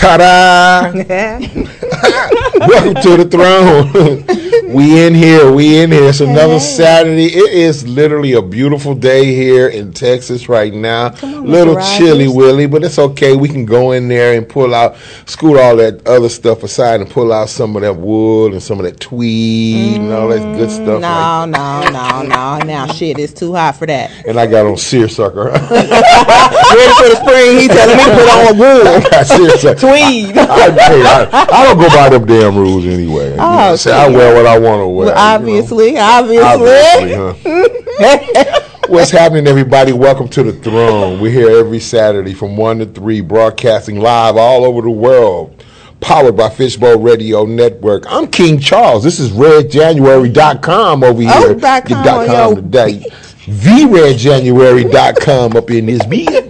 Ta-da! Welcome to the throne. we in here. We in here. It's another Hey. Saturday. It is literally a beautiful day here in Texas right now. On, Little chilly willy, but it's okay. We can go in there and pull out, scoot all that other stuff aside, and pull out some of that wool and some of that tweed and all that good mm, stuff. No, no, no, no. Now shit, it's too hot for that. And I got on seersucker. Ready for the spring? He telling me to put on wool. I seersucker. Tweed. I, hey, I, I don't go by them damn rules anyway. You know, Oh, I wear what I want to wear. Well, you know. obviously, obviously. Obviously, huh? What's happening, everybody? Welcome to the throne. We're here every Saturday from 1 to 3, broadcasting live all over the world. Powered by Fishbowl Radio Network. I'm King Charles. This is redjanuary.com over here. Oh, dot com oh, dot on com today. TheRedJanuary.com up in this bitch.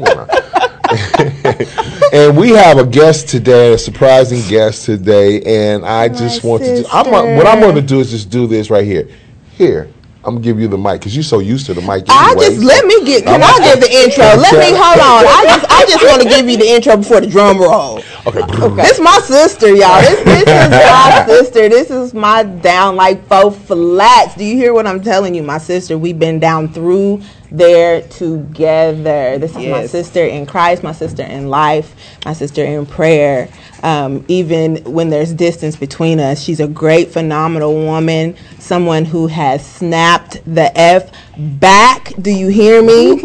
and we have a guest today, a surprising guest today, and I just want to. I'm, what I'm going to do is just do this right here. Here, I'm gonna give you the mic because you're so used to the mic. I just let me get. Can I'm- I give the intro? Let me hold on. I just I just want to give you the intro before the drum roll. Okay. okay. This my sister, y'all. This this is my sister. This is my down like faux flats. Do you hear what I'm telling you? My sister. We've been down through there together. This is my sister in Christ, my sister in life, my sister in prayer. Um, even when there's distance between us, she's a great, phenomenal woman. Someone who has snapped the F back. Do you hear me?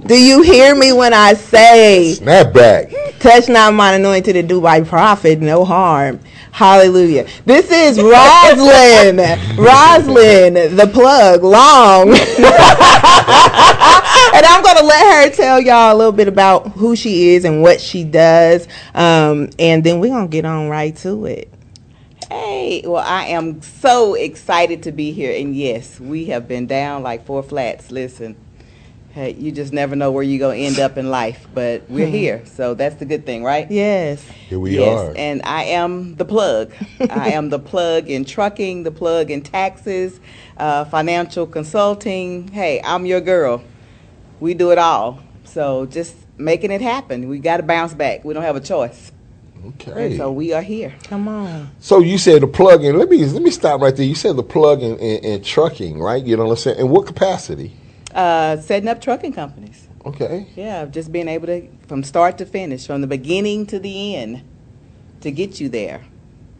Do you hear me when I say Snap back. Touch not mine anointed to do by prophet, no harm. Hallelujah. This is Roslyn. Roslyn, the plug, long. and I'm going to let her tell y'all a little bit about who she is and what she does. Um, and then we're going to get on right to it. Hey, well, I am so excited to be here. And yes, we have been down like four flats. Listen, hey, you just never know where you're going to end up in life, but we're here. So that's the good thing, right? Yes. Here we yes, are. and I am the plug. I am the plug in trucking, the plug in taxes, uh, financial consulting. Hey, I'm your girl. We do it all. So just making it happen. We got to bounce back. We don't have a choice. Okay. So we are here. Come on. So you said the plug in. Let me let me stop right there. You said the plug in, in, in trucking, right? You know what I'm saying? In what capacity? Uh, setting up trucking companies. Okay. Yeah, just being able to, from start to finish, from the beginning to the end, to get you there.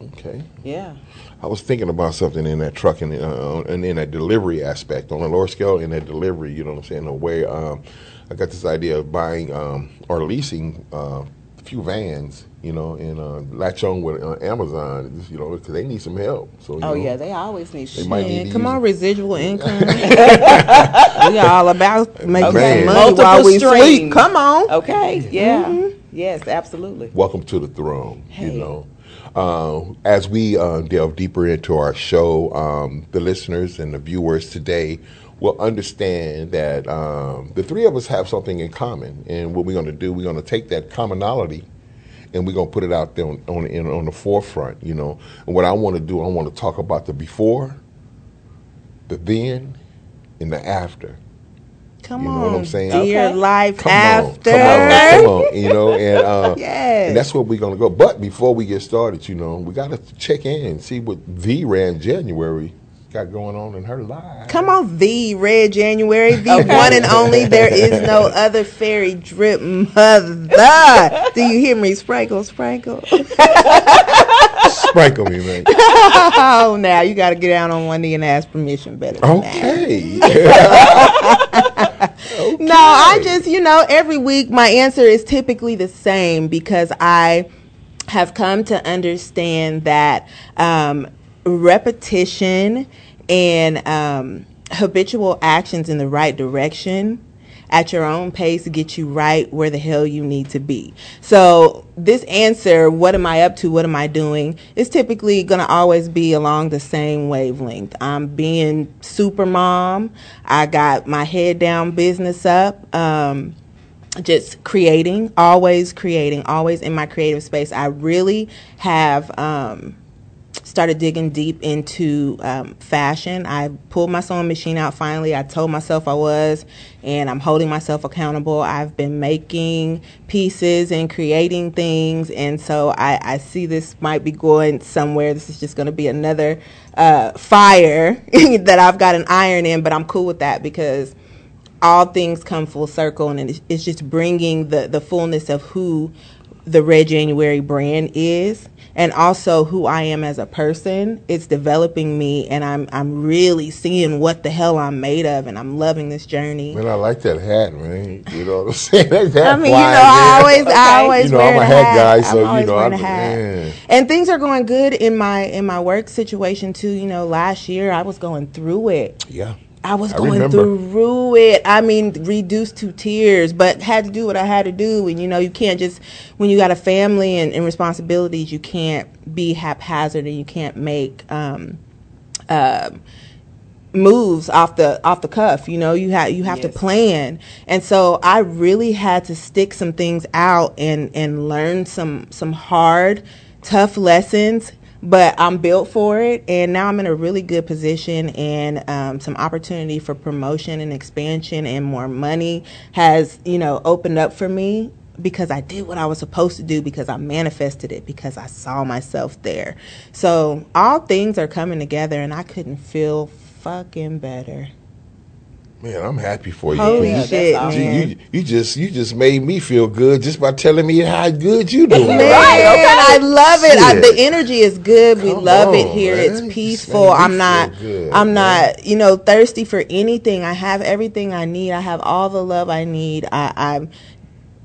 Okay. Yeah. I was thinking about something in that trucking uh, and in that delivery aspect on a lower scale in that delivery. You know what I'm saying? The way um, I got this idea of buying um, or leasing uh, a few vans. You know, and uh, latch on with uh, Amazon. You know, because they need some help. So you Oh know, yeah, they always need. They might need come on, residual income. we all about making Man. some money Multiple while we sleep. streams. Come on. Okay. Yeah. Yes, absolutely. welcome to the throne. You know, uh, as we uh, delve deeper into our show, um, the listeners and the viewers today will understand that um, the three of us have something in common, and what we're going to do, we're going to take that commonality. And we're gonna put it out there on on, on the forefront, you know. And what I want to do, I want to talk about the before, the then, and the after. Come You on, know what I'm saying? Dear Okay. life Come after. on, come on, come on, you know, and uh, Yes. and that's where we're gonna go. But before we get started, you know, we gotta check in and see what V ran January got going on in her life. Come on, the Red January, the one and only. There is no other fairy drip mother. Do you hear me? Sprinkle, sprinkle. Sprinkle me, man. Oh, now you got to get down on one knee and ask permission better. Than that. Okay. No, I just, you know, every week my answer is typically the same because I have come to understand that um, repetition and um, habitual actions in the right direction at your own pace to get you right where the hell you need to be. So this answer, what am I up to? What am I doing? Is typically going to always be along the same wavelength. I'm being super mom. I got my head down business up. Um, just creating, always creating, always in my creative space. I really have um, started digging deep into um, fashion. I pulled my sewing machine out finally. I told myself I was, and I'm holding myself accountable. I've been making pieces and creating things, and so I, I see this might be going somewhere. This is just going to be another uh, fire that I've got an iron in, but I'm cool with that because all things come full circle, and it's, it's just bringing the the fullness of who the Red January brand is and also who I am as a person. It's developing me, and I'm I'm really seeing what the hell I'm made of, and I'm loving this journey. Man, I like that hat, man. You know what I'm saying? That hat I mean, you know, I always, I always You know, wear I'm a hat hat. guy, so, I'm you know, I'm- a hat. man. And things are going good in my in my work situation too. You know, last year I was going through it. Yeah. I was I going remember. through it. I mean, reduced to tears, but had to do what I had to do. And you know, you can't just when you got a family and, and responsibilities, you can't be haphazard and you can't make um, um moves off the off the cuff. You know, you have you have to plan. And so I really had to stick some things out and and learn some some hard, tough lessons. But I'm built for it, and now I'm in a really good position, and um, some opportunity for promotion and expansion and more money has, you know, opened up for me because I did what I was supposed to do because I manifested it because I saw myself there. So all things are coming together, and I couldn't feel fucking better. Man, I'm happy for you. Holy man. that's shit. You, man. you, you just you just made me feel good just by telling me how good you doing. Man, Right, okay. I love it. I, the energy is good. We Come love it here. man. It's peaceful. just made me I'm not. good, I'm man. not. You know, thirsty for anything. I have everything I need. I have all the love I need. I, I'm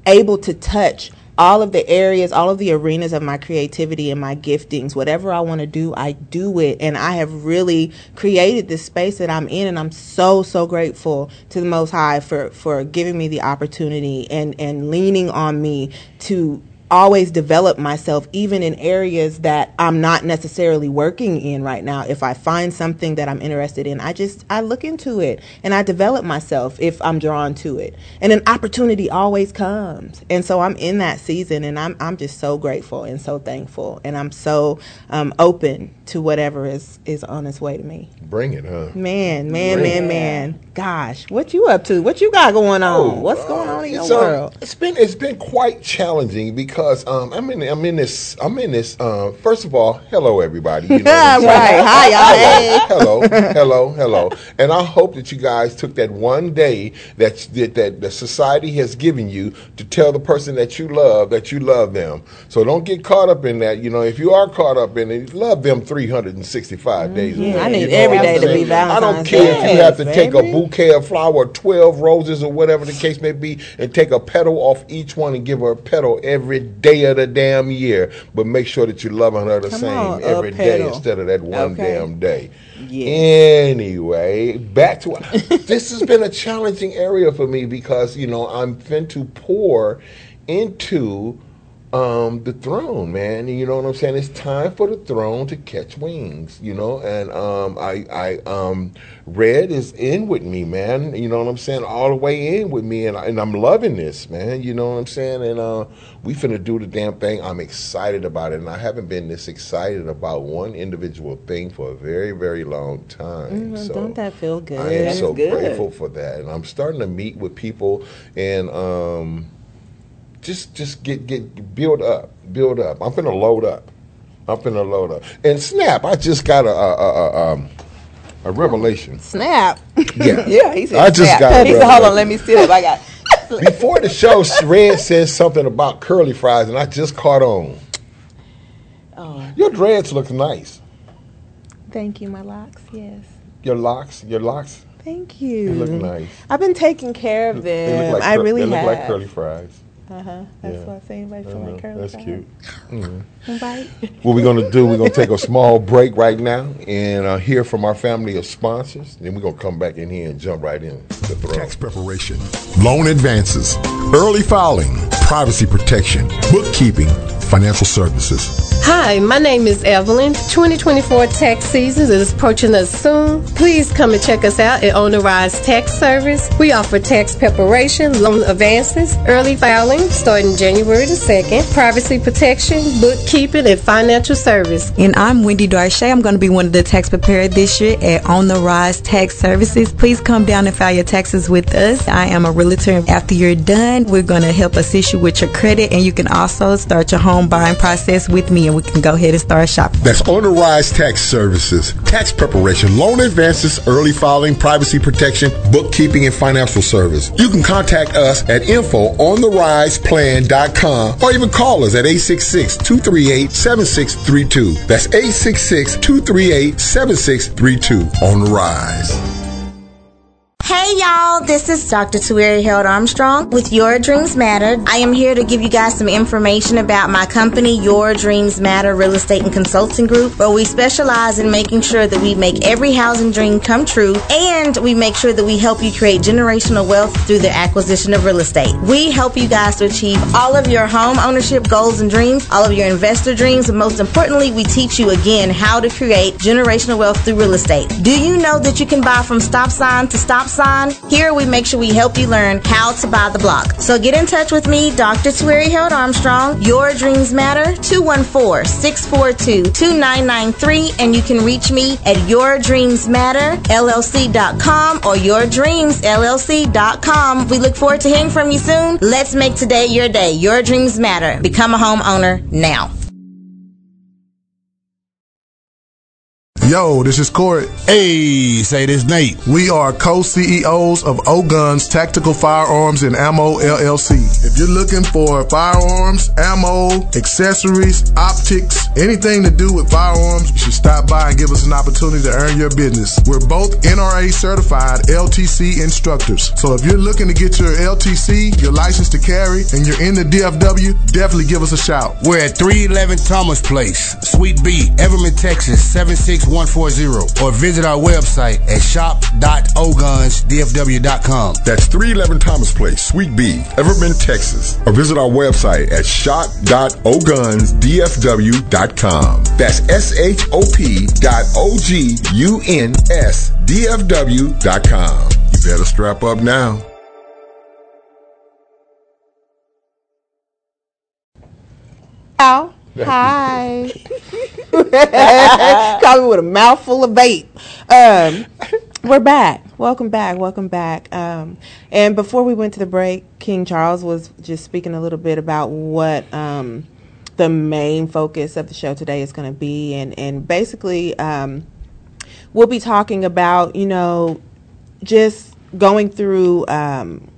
able to touch all of the areas, all of the arenas of my creativity and my giftings. Whatever I want to do, I do it. And I have really created this space that I'm in. And I'm so, so grateful to the Most High for, for giving me the opportunity and, and leaning on me to always develop myself even in areas that I'm not necessarily working in right now. If I find something that I'm interested in, I just I look into it and I develop myself if I'm drawn to it. And an opportunity always comes. And so I'm in that season and I'm I'm just so grateful and so thankful and I'm so um, open to whatever is is on its way to me. Bring it, huh? Man, man, Great. man, man. Gosh, what you up to? What you got going on? What's uh, going on in your so world? It's been it's been quite challenging because um, I'm in I'm in this I'm in this. Uh, first of all, hello everybody. You know right. Hi, y'all. Hey. hello, hello, hello. And I hope that you guys took that one day that that, that the society has given you to tell the person that you love that you love them. So don't get caught up in that. You know, if you are caught up in it, love them 365 days. a Mhm. year. I need You know every day to be saying? I don't Valentine's care if you have to take a bouquet of flower, 12 roses or whatever the case may be, and take a petal off each one and give her a petal every day of the damn year. But make sure that you're loving her the Come same on, every day petal. instead of that one Okay. damn day. Yes. Anyway, back to this has been a challenging area for me because you know I'm fin to pour into um, the throne, man. You know what I'm saying? It's time for the throne to catch wings, you know. And um, I, I, um, Red is in with me, man. You know what I'm saying? All the way in with me, and, I, and I'm loving this, man. You know what I'm saying? And uh, we finna do the damn thing. I'm excited about it, and I haven't been this excited about one individual thing for a very, very long time. Mhm, so don't that feel good? I am That's so good. grateful for that, and I'm starting to meet with people and um, just just get get build up, build up. I'm finna load up. I'm finna load up. And snap! I just got a a, a, a, um, a revelation. Snap. Yeah, Yeah, he said. I just snap. got He said, "Hold on, let me see up. I got." Before the show, Red said something about curly fries, and I just caught on. Oh, Your dreads look nice. Thank you, my locks. Yes. Your locks, your locks, Thank you. they look nice. I've been taking care of They them. look like I cur- really they look have. like curly fries. Uh huh. That's Yeah. what I say. Anybody feel Uh-huh. like curly That's fries? cute. Right? What we're going to do, we're going to take a small break right now and uh, hear from our family of sponsors. Then we're going to come back in here and jump right in the throne. Tax preparation, loan advances, early filing, privacy protection, bookkeeping, financial services. Hi, my name is Evelyn. 2024 tax season is approaching us soon. Please come and check us out at On the Rise Tax Service. We offer tax preparation, loan advances, early filing starting January the 2nd, privacy protection, bookkeeping, and financial service. And I'm Wendy Darche. I'm going to be one of the tax preparers this year at On the Rise Tax Services. Please come down and file your taxes with us. I am a realtor. After you're done, we're going to help assist you with your credit, and you can also start your home buying process with me, and we can go ahead and start shopping. That's On the Rise Tax Services. Tax preparation, loan advances, early filing, privacy protection, bookkeeping, and financial service. You can contact us at info on the or even call us at 866 238 7632. That's 866 238 7632 on the rise. Hey y'all, this is Dr. Tueri Harold Armstrong with Your Dreams Matter. I am here to give you guys some information about my company, Your Dreams Matter Real Estate and Consulting Group, where we specialize in making sure that we make every housing dream come true and we make sure that we help you create generational wealth through the acquisition of real estate. We help you guys to achieve all of your home ownership goals and dreams, all of your investor dreams, and most importantly, we teach you again how to create generational wealth through real estate. Do you know that you can buy from stop sign to stop sign? Here we make sure we help you learn how to buy the block. So get in touch with me, Dr. Sweary Harold Armstrong. Your dreams matter. 214-642-2993 and you can reach me at yourdreamsmatterllc.com or yourdreamsllc.com. We look forward to hearing from you soon. Let's make today your day. Your dreams matter. Become a homeowner now. Yo, this is Corey. Hey, say this Nate. We are co-CEOs of O Guns Tactical Firearms and Ammo LLC. If you're looking for firearms, ammo, accessories, optics, anything to do with firearms, you should stop by and give us an opportunity to earn your business. We're both NRA certified LTC instructors. So if you're looking to get your LTC, your license to carry, and you're in the DFW, definitely give us a shout. We're at 311 Thomas Place, Suite B, Everman, Texas, 76140. Or visit our website at shop.ogunsdfw.com. That's 311 Thomas Place, Suite B, Everman, Texas. Or visit our website at shop.ogunsdfw.com. That's S-H-O-P dot O-G-U-N-S D-F-W.com. You better strap up now. Ow. Hi. Call me with a mouthful of bait. Um, we're back. Welcome back. Welcome back. Um, and before we went to the break, King Charles was just speaking a little bit about what um, the main focus of the show today is going to be, and and basically um, we'll be talking about you know just going through um,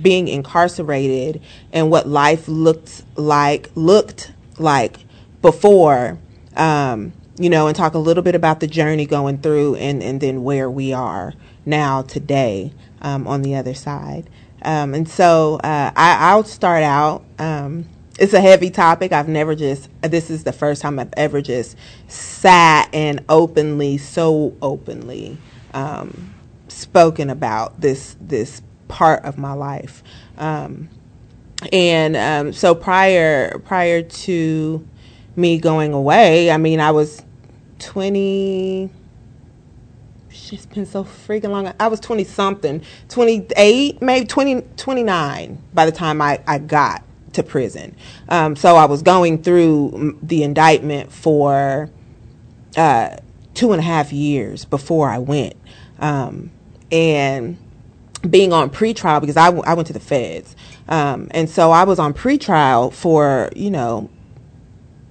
being incarcerated and what life looked like looked like before um, you know and talk a little bit about the journey going through and and then where we are now today um, on the other side um, and so uh, I, i'll start out um, it's a heavy topic i've never just this is the first time i've ever just sat and openly so openly um, spoken about this this part of my life. Um, and so prior prior to me going away, I mean, I was 20. It's been so freaking long. I was 20 something, 28, maybe 20, 29 by the time I, I got to prison. Um, so I was going through the indictment for uh, two and a half years before I went. Um, and being on pretrial because I, w- I went to the feds. Um, and so I was on pretrial for, you know,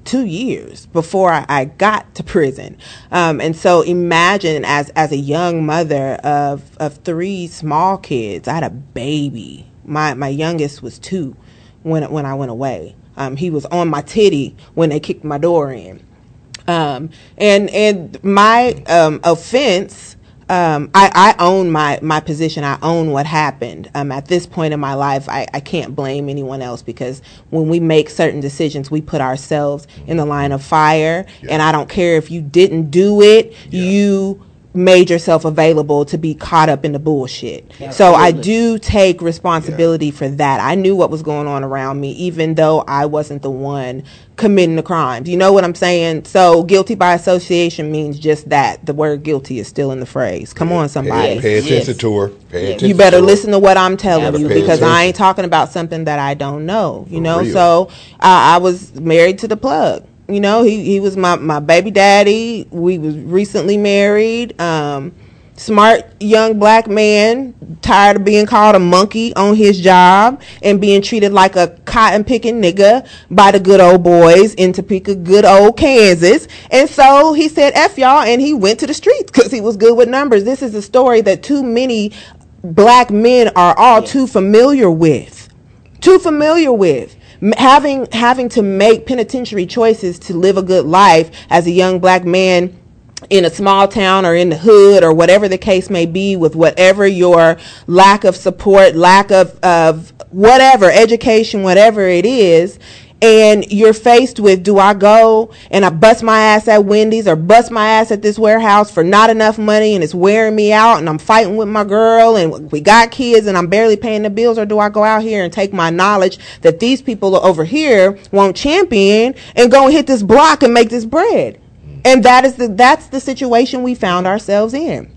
two years before I, got to prison. Um, and so imagine as, as a young mother of, of three small kids, I had a baby. My, my youngest was two when, when I went away. Um, he was on my titty when they kicked my door in. Um, and, and my, um, offense, um, I, I, own my, my position. I own what happened. Um, at this point in my life, I, I can't blame anyone else because when we make certain decisions, we put ourselves in the line of fire. Yeah. And I don't care if you didn't do it, yeah. you made yourself available to be caught up in the bullshit. So I do take responsibility for that. I knew what was going on around me, even though I wasn't the one committing the crimes. You know what I'm saying? So guilty by association means just that. The word guilty is still in the phrase. Come on, somebody. Pay, pay attention Yes. to her. Pay Yes. attention You better to her. listen to what I'm telling Gotta you pay because I ain't talking about something that I don't know. You For know, real. so uh, I was married to the plug. You know, he he was my my baby daddy. We was recently married. Um, smart young black man, tired of being called a monkey on his job and being treated like a cotton picking nigga by the good old boys in Topeka, good old Kansas. And so he said, F y'all, and he went to the streets because he was good with numbers. This is a story that too many black men are all too familiar with. Too familiar with. Having having to make penitentiary choices to live a good life as a young black man in a small town or in the hood or whatever the case may be with whatever your lack of support, lack of, of whatever, education, whatever it is, and you're faced with do I go and I bust my ass at Wendy's or bust my ass at this warehouse for not enough money and it's wearing me out and I'm fighting with my girl and we got kids and I'm barely paying the bills or do I go out here and take my knowledge that these people over here won't champion and go and hit this block and make this bread? And that is the that's the situation we found ourselves in.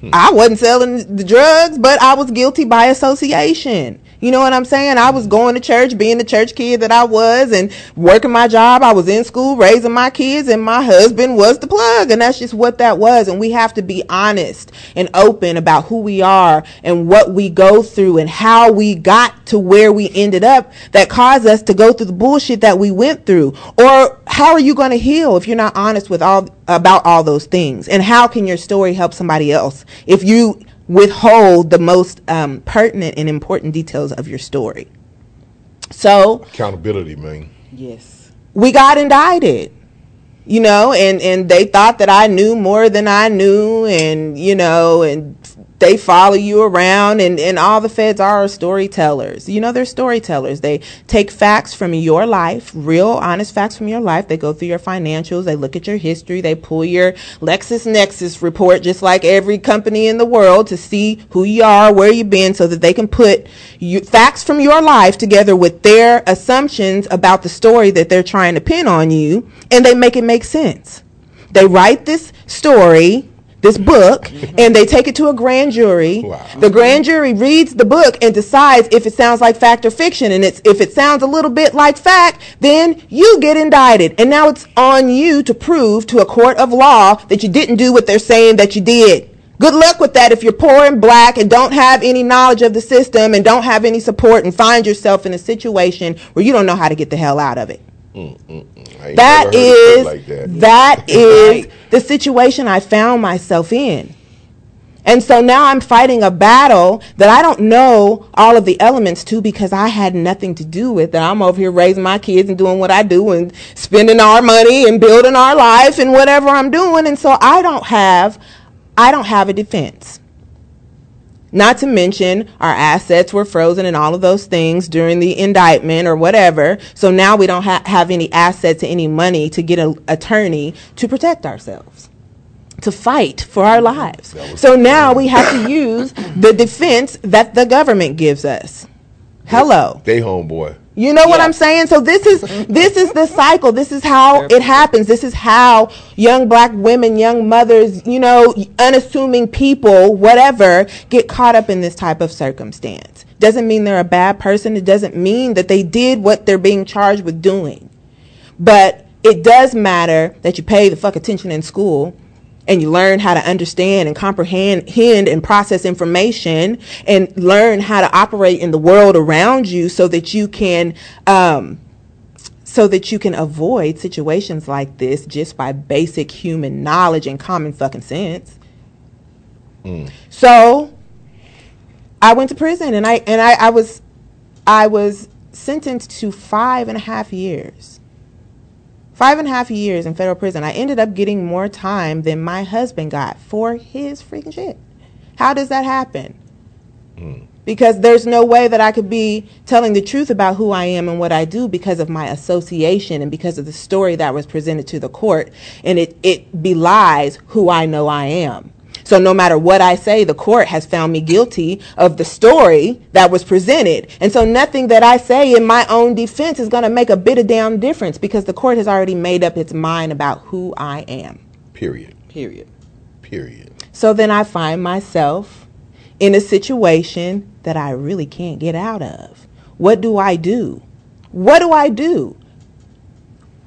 Hmm. I wasn't selling the drugs, but I was guilty by association. You know what I'm saying? I was going to church, being the church kid that I was, and working my job. I was in school, raising my kids, and my husband was the plug. And that's just what that was. And we have to be honest and open about who we are and what we go through and how we got to where we ended up that caused us to go through the bullshit that we went through. Or how are you going to heal if you're not honest with all about all those things? And how can your story help somebody else if you withhold the most um, pertinent and important details of your story? So Accountability, man. Yes. we got indicted you know and and they thought that i knew more than i knew and you know and they follow you around and and all the feds are storytellers. You know they're storytellers. They take facts from your life real honest facts from your life. They go through your financials. They look at your history. They pull your lexisnexis report just like every company in the world to see who you are where you've been so that they can put you, facts from your life together with their assumptions about the story that they're trying to pin on you and they make it make sense. They write this story this book mm-hmm. and they take it to a grand jury Wow. the grand jury reads the book and decides if it sounds like fact or fiction and it's if it sounds a little bit like fact then you get indicted and now it's on you to prove to a court of law that you didn't do what they're saying that you did Good luck with that if you're poor and black and don't have any knowledge of the system and don't have any support and find yourself in a situation where you don't know how to get the hell out of it. That never heard it put is like that. that is the situation I found myself in. And so now I'm fighting a battle that I don't know all of the elements to because I had nothing to do with it. I'm over here raising my kids and doing what I do and spending our money and building our life and whatever I'm doing. And so I don't have I don't have a defense. Not to mention our assets were frozen and all of those things during the indictment or whatever. So now we don't ha- have any assets, or any money to get an attorney to protect ourselves, to fight for our lives. So now we have to use the defense that the government gives us. Hello. They homeboy. You know what I'm saying? So this is this is the cycle. This is how it happens. This is how young black women, young mothers, you know, unassuming people, whatever, get caught up in this type of circumstance. Doesn't mean they're a bad person. It doesn't mean that they did what they're being charged with doing. But it does matter that you pay the fuck attention in school and you learn how to understand and comprehend and process information and learn how to operate in the world around you so that you can um, so that you can avoid situations like this just by basic human knowledge and common fucking sense. So I went to prison and I and I, I was I was sentenced to five and a half years. Five and a half years in federal prison. I ended up getting more time than my husband got for his freaking shit. How does that happen? Hmm. because there's no way that I could be telling the truth about who I am and what I do because of my association and because of the story that was presented to the court. And it, it belies who I know I am. So no matter what I say, the court has found me guilty of the story that was presented. And so nothing that I say in my own defense is going to make a bit of damn difference because the court has already made up its mind about who I am. Period. Period. Period. So then I find myself in a situation that I really can't get out of. What do I do? What do I do?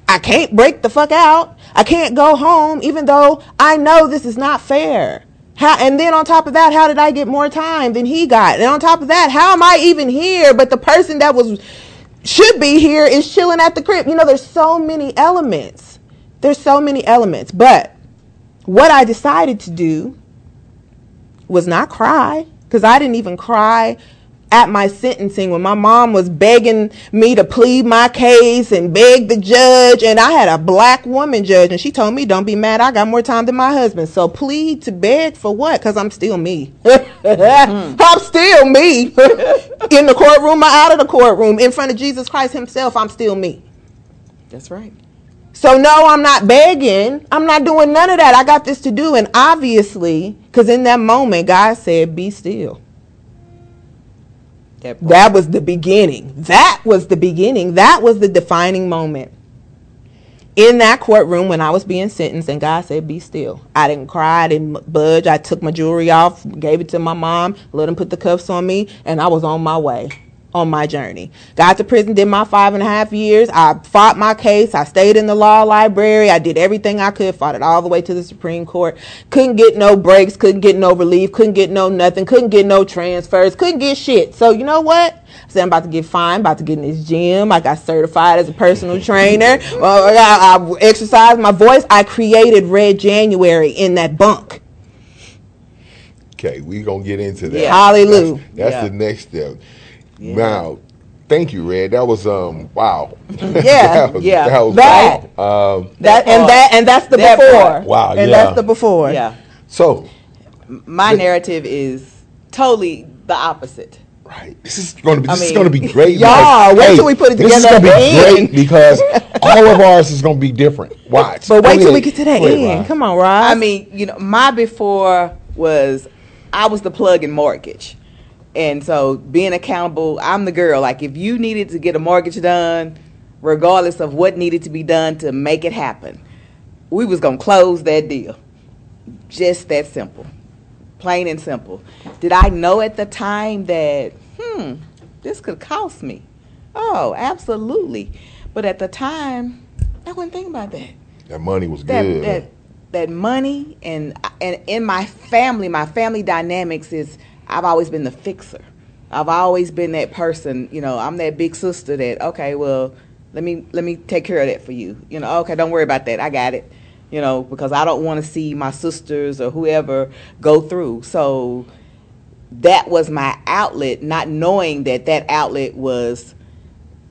I can't break the fuck out. I can't go home, even though I know this is not fair. How, and then on top of that, how did I get more time than he got? And on top of that, how am I even here? But the person that was should be here is chilling at the crib. You know, there's so many elements. There's so many elements. But what I decided to do was not cry because I didn't even cry at my sentencing when my mom was begging me to plead my case and beg the judge and I had a black woman judge and she told me don't be mad I got more time than my husband so plead to beg for what cuz I'm still me mm-hmm. I'm still me in the courtroom or out of the courtroom in front of Jesus Christ himself I'm still me That's right. so no, I'm not begging. I'm not doing none of that. I got this to do. And obviously, because in that moment, God said, be still. That. That was the beginning. That was the beginning. That was the defining moment. In that courtroom when I was being sentenced, and God said, Be still. I didn't cry, I didn't budge. I took my jewelry off, gave it to my mom, let him put the cuffs on me, and I was on my way on my journey. Got to prison, did my five and a half years. I fought my case. I stayed in the law library. I did everything I could, fought it all the way to the Supreme Court. Couldn't get no breaks, couldn't get no relief, couldn't get no nothing, couldn't get no transfers, couldn't get shit. So you know what? I said I'm about to get fined, about to get in this gym. I got certified as a personal trainer. Well, I, I exercised my voice. I created Red January in that bunk. Okay, we're gonna get into that. Yeah. Hallelujah. That's, that's Yeah. the next step. Now, thank you, Red. That was um wow. Yeah, that was, yeah. That was That- wow. Um, That, That and part. that and that's the That before. part. Wow, And yeah. that's the before. Yeah. so My narrative is totally the opposite. right, this is gonna be I this is gonna be great. y'all, because- wait till we put it together. This is gonna be the great because all of ours is gonna be different. Watch. But wait Go till we get to that Go ahead, end. Rod. Come on, Rob. I mean, you know, my before was I was the plug in mortgage. And so being accountable, I'm the girl. Like if you needed to get a mortgage done, regardless of what needed to be done to make it happen, we was gonna close that deal. Just that simple. Plain and simple. Did I know at the time that, hmm, this could cost me? Oh, absolutely. But at the time, I wasn't thinking about that That money was that good. that that money and and in my family, my family dynamics is I've always been the fixer. I've always been that person, you know, I'm that big sister that okay, well, let me let me take care of that for you. You know, okay, don't worry about that. I got it. You know, because I don't want to see my sisters or whoever go through. So that was my outlet, not knowing that that outlet was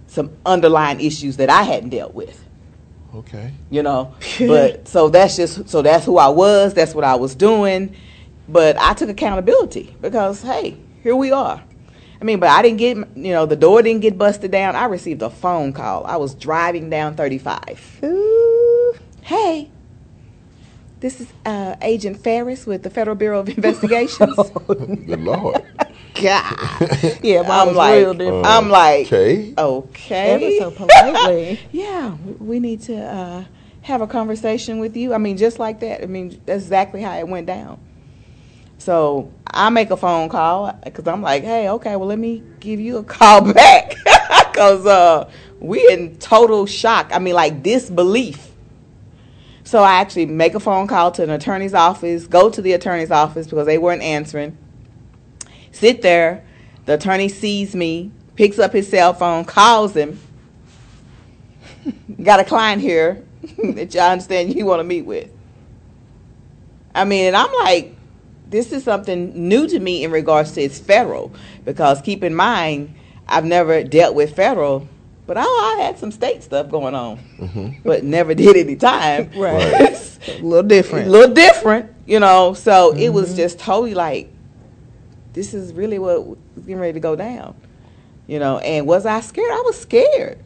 some underlying issues that I hadn't dealt with okay. you know. but so that's just so that's who I was. That's what I was doing. But I took accountability because hey, here we are. I mean, but I didn't get you know the door didn't get busted down. I received a phone call. I was driving down 35. Hey, this is uh, Agent Ferris with the Federal Bureau of Investigations. Good lord. God, yeah, I'm like, real different. I'm like, Okay. okay, Ever so politely. yeah, we need to uh, have a conversation with you. I mean, just like that. I mean, that's exactly how it went down. So I make a phone call because I'm like, hey, okay, well, let me give you a call back because uh, we in total shock. I mean, like disbelief. So I actually make a phone call to an attorney's office, go to the attorney's office because they weren't answering. Sit there. The attorney sees me, picks up his cell phone, calls him. Got a client here that y'all understand you want to meet with. I mean, and I'm like, this is something new to me in regards to it's federal because keep in mind, I've never dealt with federal, but I, I had some state stuff going on, mm-hmm. but never did any time. Right. a little a different. little different, you know. So it was mm-hmm. just totally like, this is really what was getting ready to go down. You know, and was I scared? I was scared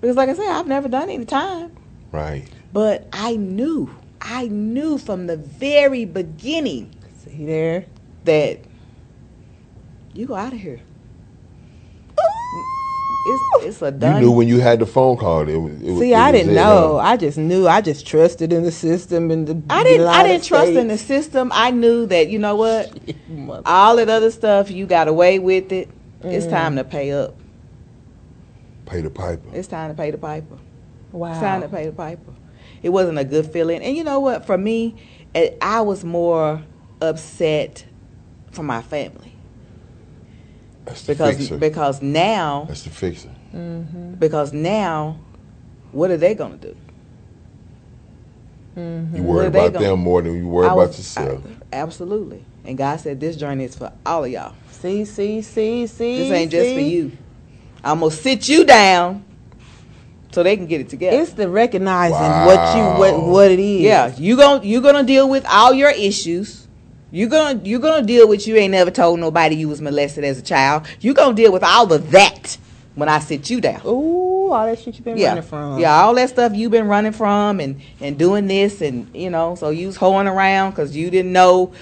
because, like I said, I've never done any time. Right. But I knew, I knew from the very beginning. See there? That you go out of here. It's, it's a done. You knew when you had the phone call. It was. It was See, it I was didn't it, know. huh? I just knew. I just trusted in the system and the. I didn't. I didn't trust in the system. I knew that you know what, all that other stuff you got away with it. It's Mm. time to pay up. Pay the piper. It's time to pay the piper. Wow. It's time to pay the piper. It wasn't a good feeling, and you know what? For me, it, I was more upset for my family That's the because fixer. because now That's the fixer. Mm-hmm. because now, what are they gonna do? Mm-hmm. You worry about gonna- them more than you worry I about yourself. I- absolutely. And God said this journey is for all of y'all. See, see, see, see. This ain't just for you. I'm gonna sit you down so they can get it together. It's the recognizing what you what what it is. yeah, you gon' you gonna deal with all your issues. You gonna you gonna deal with you ain't never told nobody you was molested as a child. You're gonna deal with all of that when I sit you down. Ooh, all that shit you been yeah, running from. yeah, all that stuff you've been running from and and doing this and you know, so you was hoeing around because you didn't know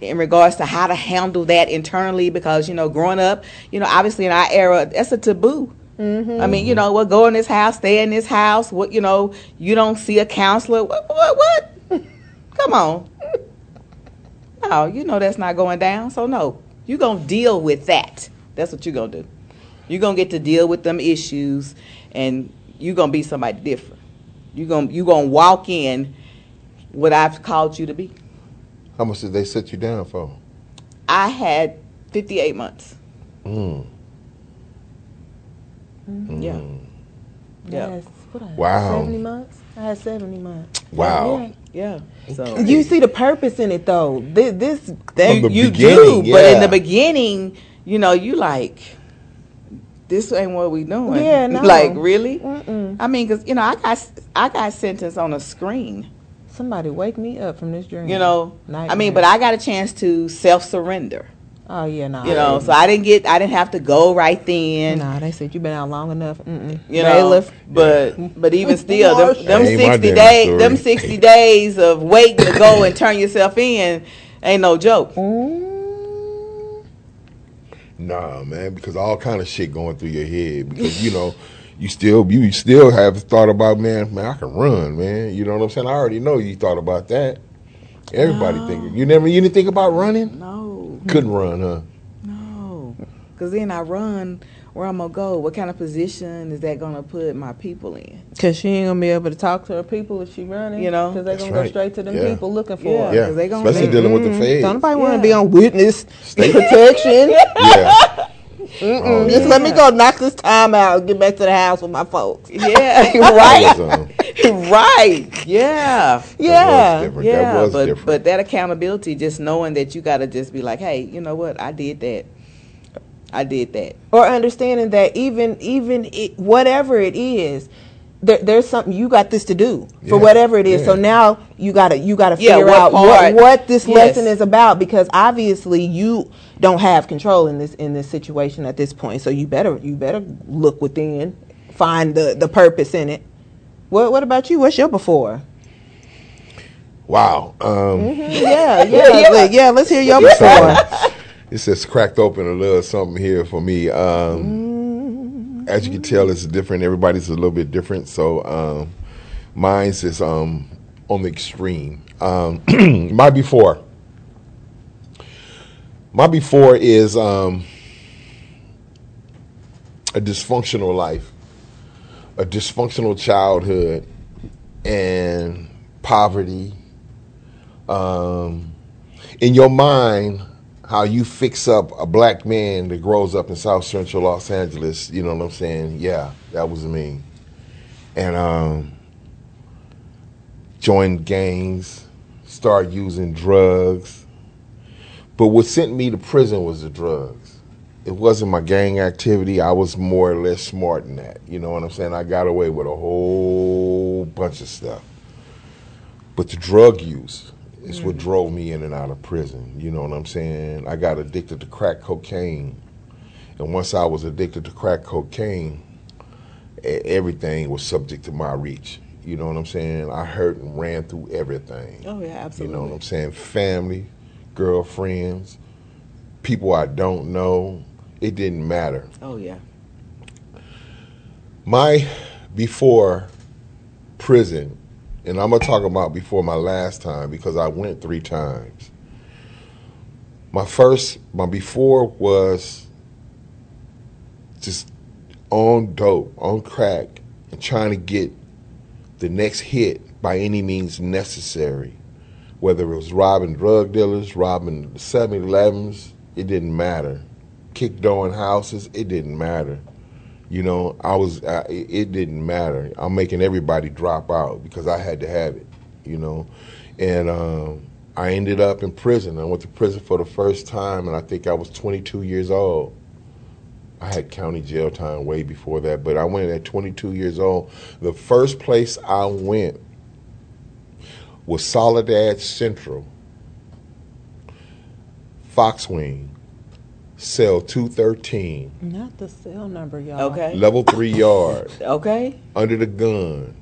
in regards to how to handle that internally because you know, growing up, you know, obviously in our era, that's a taboo. Mm-hmm. I mean, you know, what go in this house, stay in this house. What you know, you don't see a counselor. What? What? what? Come on. No, you know that's not going down. So no, you're gonna deal with that. That's what you're gonna do. You're gonna get to deal with them issues, and you're gonna be somebody different. You're gonna you gonna walk in what I've called you to be. How much did they set you down for? I had 58 months. Mm. Yeah. Yeah. Yes. What Wow. Seventy months. I had seventy months. Wow. Yeah. So You see the purpose in it though. Mm-hmm. This, this that, you beginning, do, but in the beginning, you know, you like this ain't what we doing. Yeah, no. like really. Mm-mm. I mean, cause you know, I got I got sentenced on a screen. somebody wake me up from this dream. You know, I mean, but I got a chance to self surrender. Oh yeah, no. You know, so I didn't get I didn't have to go right then. Nah, they said you've been out long enough. Mm-mm. You know, Bailiff. but but even still, them, them That ain't my sixty days, them sixty days of waiting to go and turn yourself in ain't no joke. Mm. Nah, man, because all kind of shit going through your head. Because you know, you still you still have thought about man, man, I can run, man. You know what I'm saying? I already know you thought about that. Everybody thinking you never you didn't think about running. No, Couldn't run, huh? no, because then I run where I'm gonna go. What kind of position is that gonna put my people in? Cause she ain't gonna be able to talk to her people if she running. You know? cause they That's gonna go straight to them Yeah. people looking for Yeah. her. Yeah, they gonna- especially they- dealing with the Mm, feds. Don't nobody want to be on witness State- protection. yeah. Oh, Just yeah. let me go knock this time out and get back to the house with my folks. Yeah, right, um, right, yeah. Yeah. that was. Yeah, that was but different. but that accountability, just knowing that you got to just be like, hey, you know what, I did that, I did that. or understanding that even even it, whatever it is there, there's something you got this to do for Yeah, whatever it is. So now you gotta you gotta Yeah, figure what out what, what this Yes. lesson is about because obviously you don't have control in this in this situation at this point. So you better you better look within find the the purpose in it. What what about you? What's your before? Wow. Um, yeah yeah yeah, yeah let's hear your It's, before. uh, It's cracked open a little something here for me. Um, as you can tell, it's different. Everybody's a little bit different. So um, mine's is um, on the extreme. Um, my before. My before is um, a dysfunctional life, a dysfunctional childhood, and poverty. Um, in your mind, how you fix up a black man that grows up in South Central Los Angeles, you know what I'm saying? Yeah, that was me. And um, joined gangs, start using drugs. But what sent me to prison was the drugs. It wasn't my gang activity. I was more or less smart than that. You know what I'm saying? I got away with a whole bunch of stuff. But the drug use, It's what mm. drove me in and out of prison. You know what I'm saying? I got addicted to crack cocaine. And once I was addicted to crack cocaine, everything was subject to my reach. You know what I'm saying? I hurt and ran through everything. Oh yeah, absolutely. You know what I'm saying? Family, girlfriends, people I don't know. It didn't matter. Oh yeah. My before prison, and I'm gonna talk about before my last time because I went three times. My first, my before was just on dope, on crack, and trying to get the next hit by any means necessary. Whether it was robbing drug dealers, robbing 7 Elevens, it didn't matter. Kick doing houses, it didn't matter. You know, I was, I, it didn't matter. I'm making everybody drop out because I had to have it, you know. And um, I ended up in prison. I went to prison for the first time, and I think I was 22 years old. I had county jail time way before that, but I went at 22 years old. The first place I went was Soledad Central, Foxwing, cell 213, Not the cell number, y'all. Okay. level three yard, Okay. under the gun,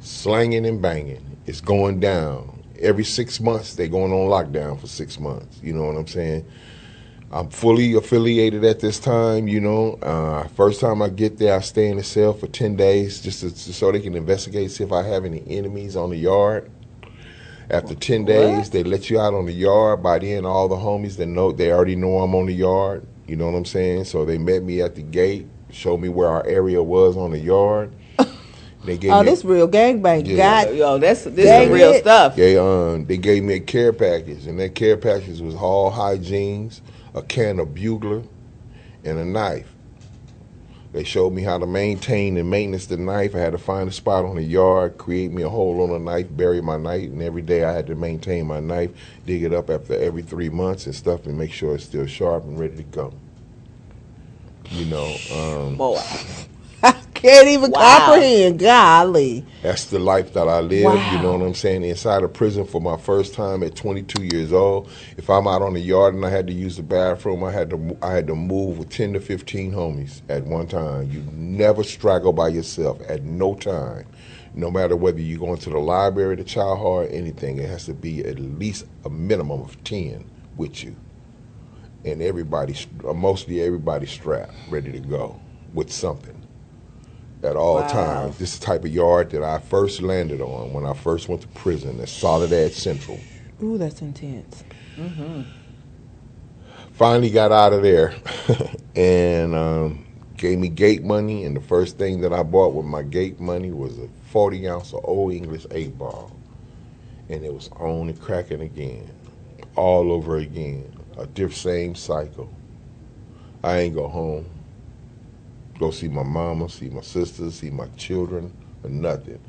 slanging and banging. It's going down. Every six months, they're going on lockdown for six months. You know what I'm saying? I'm fully affiliated at this time. You know, uh, first time I get there, I stay in the cell for ten days just to, so they can investigate, see if I have any enemies on the yard. After ten days, they let you out on the yard. By then, all the homies that know they already know I'm on the yard. You know what I'm saying? So they met me at the gate, showed me where our area was on the yard. They gave Oh, me this real gangbang. Yeah. God, Yo, that's this Dang is real it. stuff. They um they gave me a care package, and that care package was all hygienes, a can of bugler, and a knife. They showed me how to maintain and maintenance the knife. I had to find a spot on the yard, create me a hole on the knife, bury my knife, and every day I had to maintain my knife, dig it up after every three months and stuff, and make sure it's still sharp and ready to go. You know, um. Can't even Wow. comprehend. Golly. That's the life that I live. You know what I'm saying? Inside of prison for my first time at 22 years old. If I'm out on the yard and I had to use the bathroom, I had to I had to move with 10 to 15 homies at one time. You never straggle by yourself at no time. No matter whether you're going to the library, the child hall, or anything, it has to be at least a minimum of 10 with you. And everybody, mostly everybody strapped, ready to go with something at all Wow. times. This is the type of yard that I first landed on when I first went to prison at Soledad Central. Ooh, that's intense. Finally got out of there and um, gave me gate money. And the first thing that I bought with my gate money was a 40 ounce of Old English 8 ball. And it was on and cracking again, all over again. A diff same cycle. I ain't go home. Go see my mama, see my sisters, see my children, or nothing.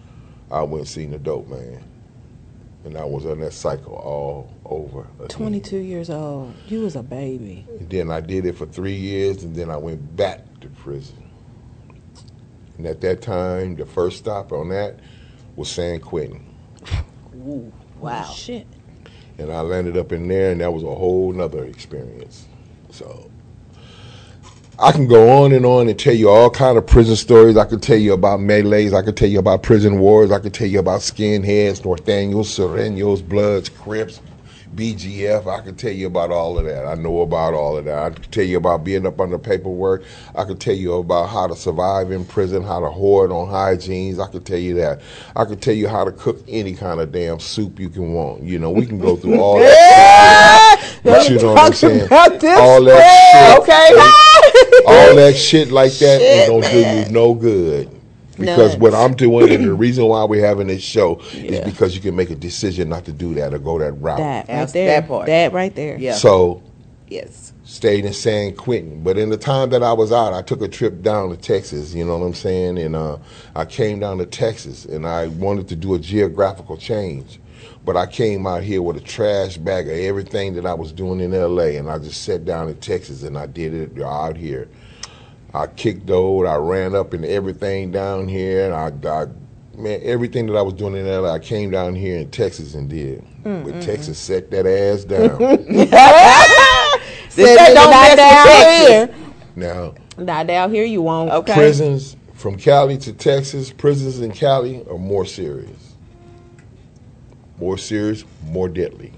I went and seen the dope man. And I was on that cycle all over. again. 22 years old. You was a baby. And then I did it for three years, and then I went back to prison. And at that time, the first stop on that was San Quentin. Ooh, wow. Shit. And I landed up in there, and that was a whole nother experience. So I can go on and on and tell you all kind of prison stories. I could tell you about melees. I could tell you about prison wars. I could tell you about skinheads, Northaniels, Sureños, Bloods, Crips, BGF. I could tell you about all of that. I know about all of that. I could tell you about being up under paperwork. I could tell you about how to survive in prison, how to hoard on hygienes. I could tell you that. I could tell you how to cook any kind of damn soup you can want. You know, we can go through all that. But you know what I'm saying? All that shit. Okay. all that shit like that ain't gonna do you no good. Because None. what I'm doing and the reason why we're having this show is because you can make a decision not to do that or go that route. That right there. that part. That right there. Yeah. So Yes. stayed in San Quentin. But in the time that I was out, I took a trip down to Texas, you know what I'm saying? And uh, I came down to Texas and I wanted to do a geographical change. But I came out here with a trash bag of everything that I was doing in LA and I just sat down in Texas and I did it out here. I kicked old, I ran up and everything down here and I, I man, everything that I was doing in LA, I came down here in Texas and did. Mm, but mm-hmm. Texas set that ass down. They say don't not mess with down Texas. here. now, Not down here, you won't. Okay. prisons from Cali to Texas, prisons in Cali are more serious. More serious, more deadly.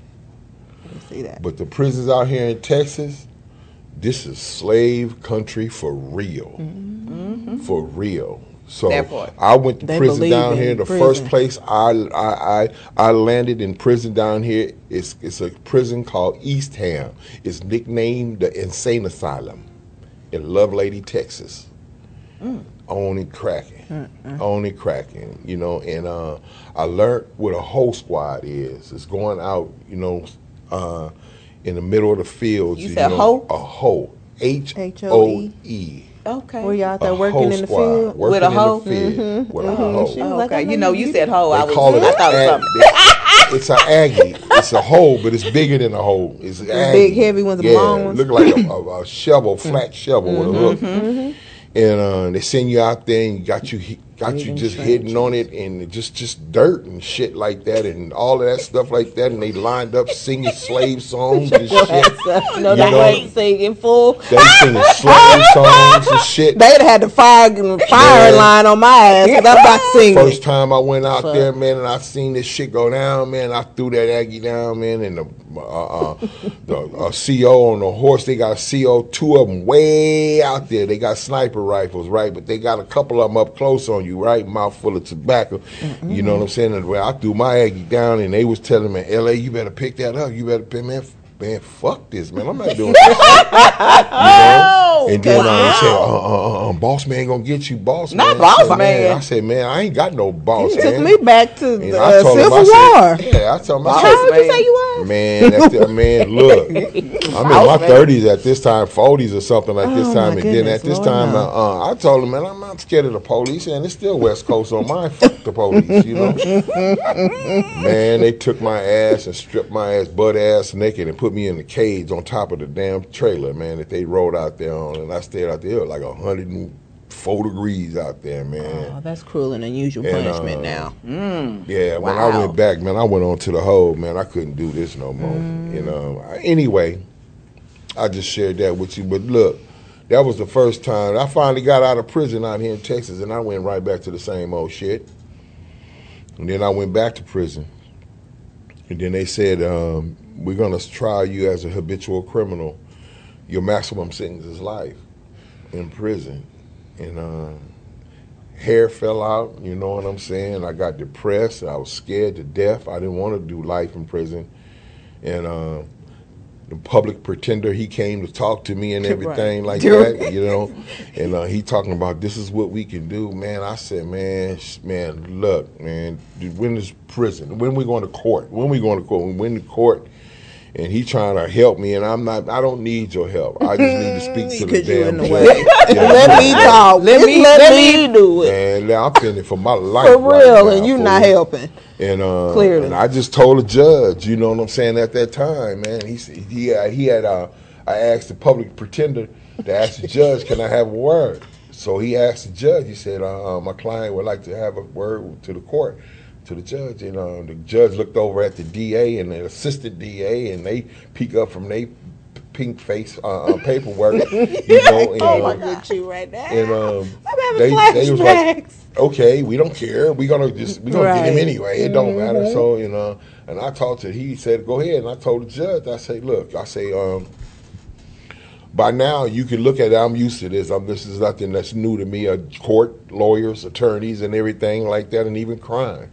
See that? But the prisons out here in Texas, this is slave country for real. Mm-hmm. Mm-hmm. For real. So part. I went to prison down here. The prison. first place I, I I I landed in prison down here is it's a prison called Eastham. It's nicknamed the Insane Asylum in Lovelady, Texas. Mm. Only cracking, only cracking, you know. And uh, I learned what a hoe squad is. It's going out, you know, uh, in the middle of the fields. You said know, hoe? A hoe. H O H-O-E? E. Okay. Were you out there working in the squad, field? Working With a in hoe? the field with a mm-hmm. hoe. Mm-hmm. She was Oh, okay. You know know, you you said hoe. I They was. call it I thought ag- something. they- It's an Aggie. It's a hole, but it's bigger than a hole. It's an Aggie. big, heavy ones, the yeah, long ones. Look like a, a, a shovel, flat shovel with a mm-hmm. hook. And uh, they send you out there and you got you got you just hitting on it and just just dirt and shit like that and all of that stuff like that and they lined up singing slave songs and shit. no, You they ain't singing full. They singing slave songs and shit. They'd had the fire fire Yeah. line on my ass because I'm about to sing First time I went out there, man, and I seen this shit go down, man. I threw that Aggie down, man, and the uh, uh, the uh, CO on the horse. They got a CO, two of them way out there. They got sniper rifles, right? But they got a couple of them up close on you, right? Mouthful of tobacco. You know what I'm saying? And well, I threw my Aggie down, and they was telling me, "La, you better pick that up. You better pick, man." Man, fuck this, man. I'm not doing this. you know? And then I said, uh, uh, uh, uh, boss man gonna get you, boss Not man. Not boss said, man. I said, man, I ain't got no boss You took man. me back to And the uh, him, Civil I War. said, yeah, I told him, I Boss said, How old you man. say you was? man, that's the, man, look, I'm in my thirties at this time, forties or something like this Oh, time, my and then at this Lord, time, no. uh, uh, I told him, man, I'm not scared of the police, and it's still West Coast on mine. Fuck the police, you know. man, they took my ass and stripped my ass butt ass naked and put me in the cage on top of the damn trailer, man, that they rode out there on, and I stayed out there like a hundred and four degrees out there, man. Oh, that's cruel and unusual And, punishment uh, now. Yeah, when I went back, man, I went on to the hole, man. I couldn't do this no more. You know. Anyway, I just shared that with you. But look, that was the first time I finally got out of prison out here in Texas, and I went right back to the same old shit. And then I went back to prison, and then they said, um, "We're gonna try you as a habitual criminal. Your maximum sentence is life in prison." And uh, hair fell out. You know what I'm saying? I got depressed. I was scared to death. I didn't want to do life in prison. And uh, the public pretender, he came to talk to me and everything like that. You know, and uh, he talking about this is what we can do, man. I said, man, man, look, man, when is prison? When we going to court? When we going to court? When we in court? And he trying to help me, and I'm not. I don't need your help. I just need to speak to the damn in the judge. way. Yeah, Let me talk. Let Just me- let, let me, do it. and I'm feeling for my life. For right real, now, and you fool. not helping. And, uh, Clearly. and I just told the judge, you know what I'm saying, at that time, man. He said- he had, he had uh, I asked the public pretender to ask the judge, can I have a word? So he asked the judge. He said, uh, uh, my client would like to have a word to the court, to the judge. And uh, the judge looked over at the DA and the assistant DA, and they peek up from their pink face uh, uh, paperwork, you know. And, Oh my God, you right now. and um, I'm having they, they was like, okay, we don't care. We're gonna just we gonna get him anyway. It don't matter. So you know, and I talked to he said, go ahead. And I told the judge, I say, look, I say, um, by now you can look at it. I'm used to this. I'm, this is nothing that's new to me. A court, lawyers, attorneys, and everything like that, and even crime.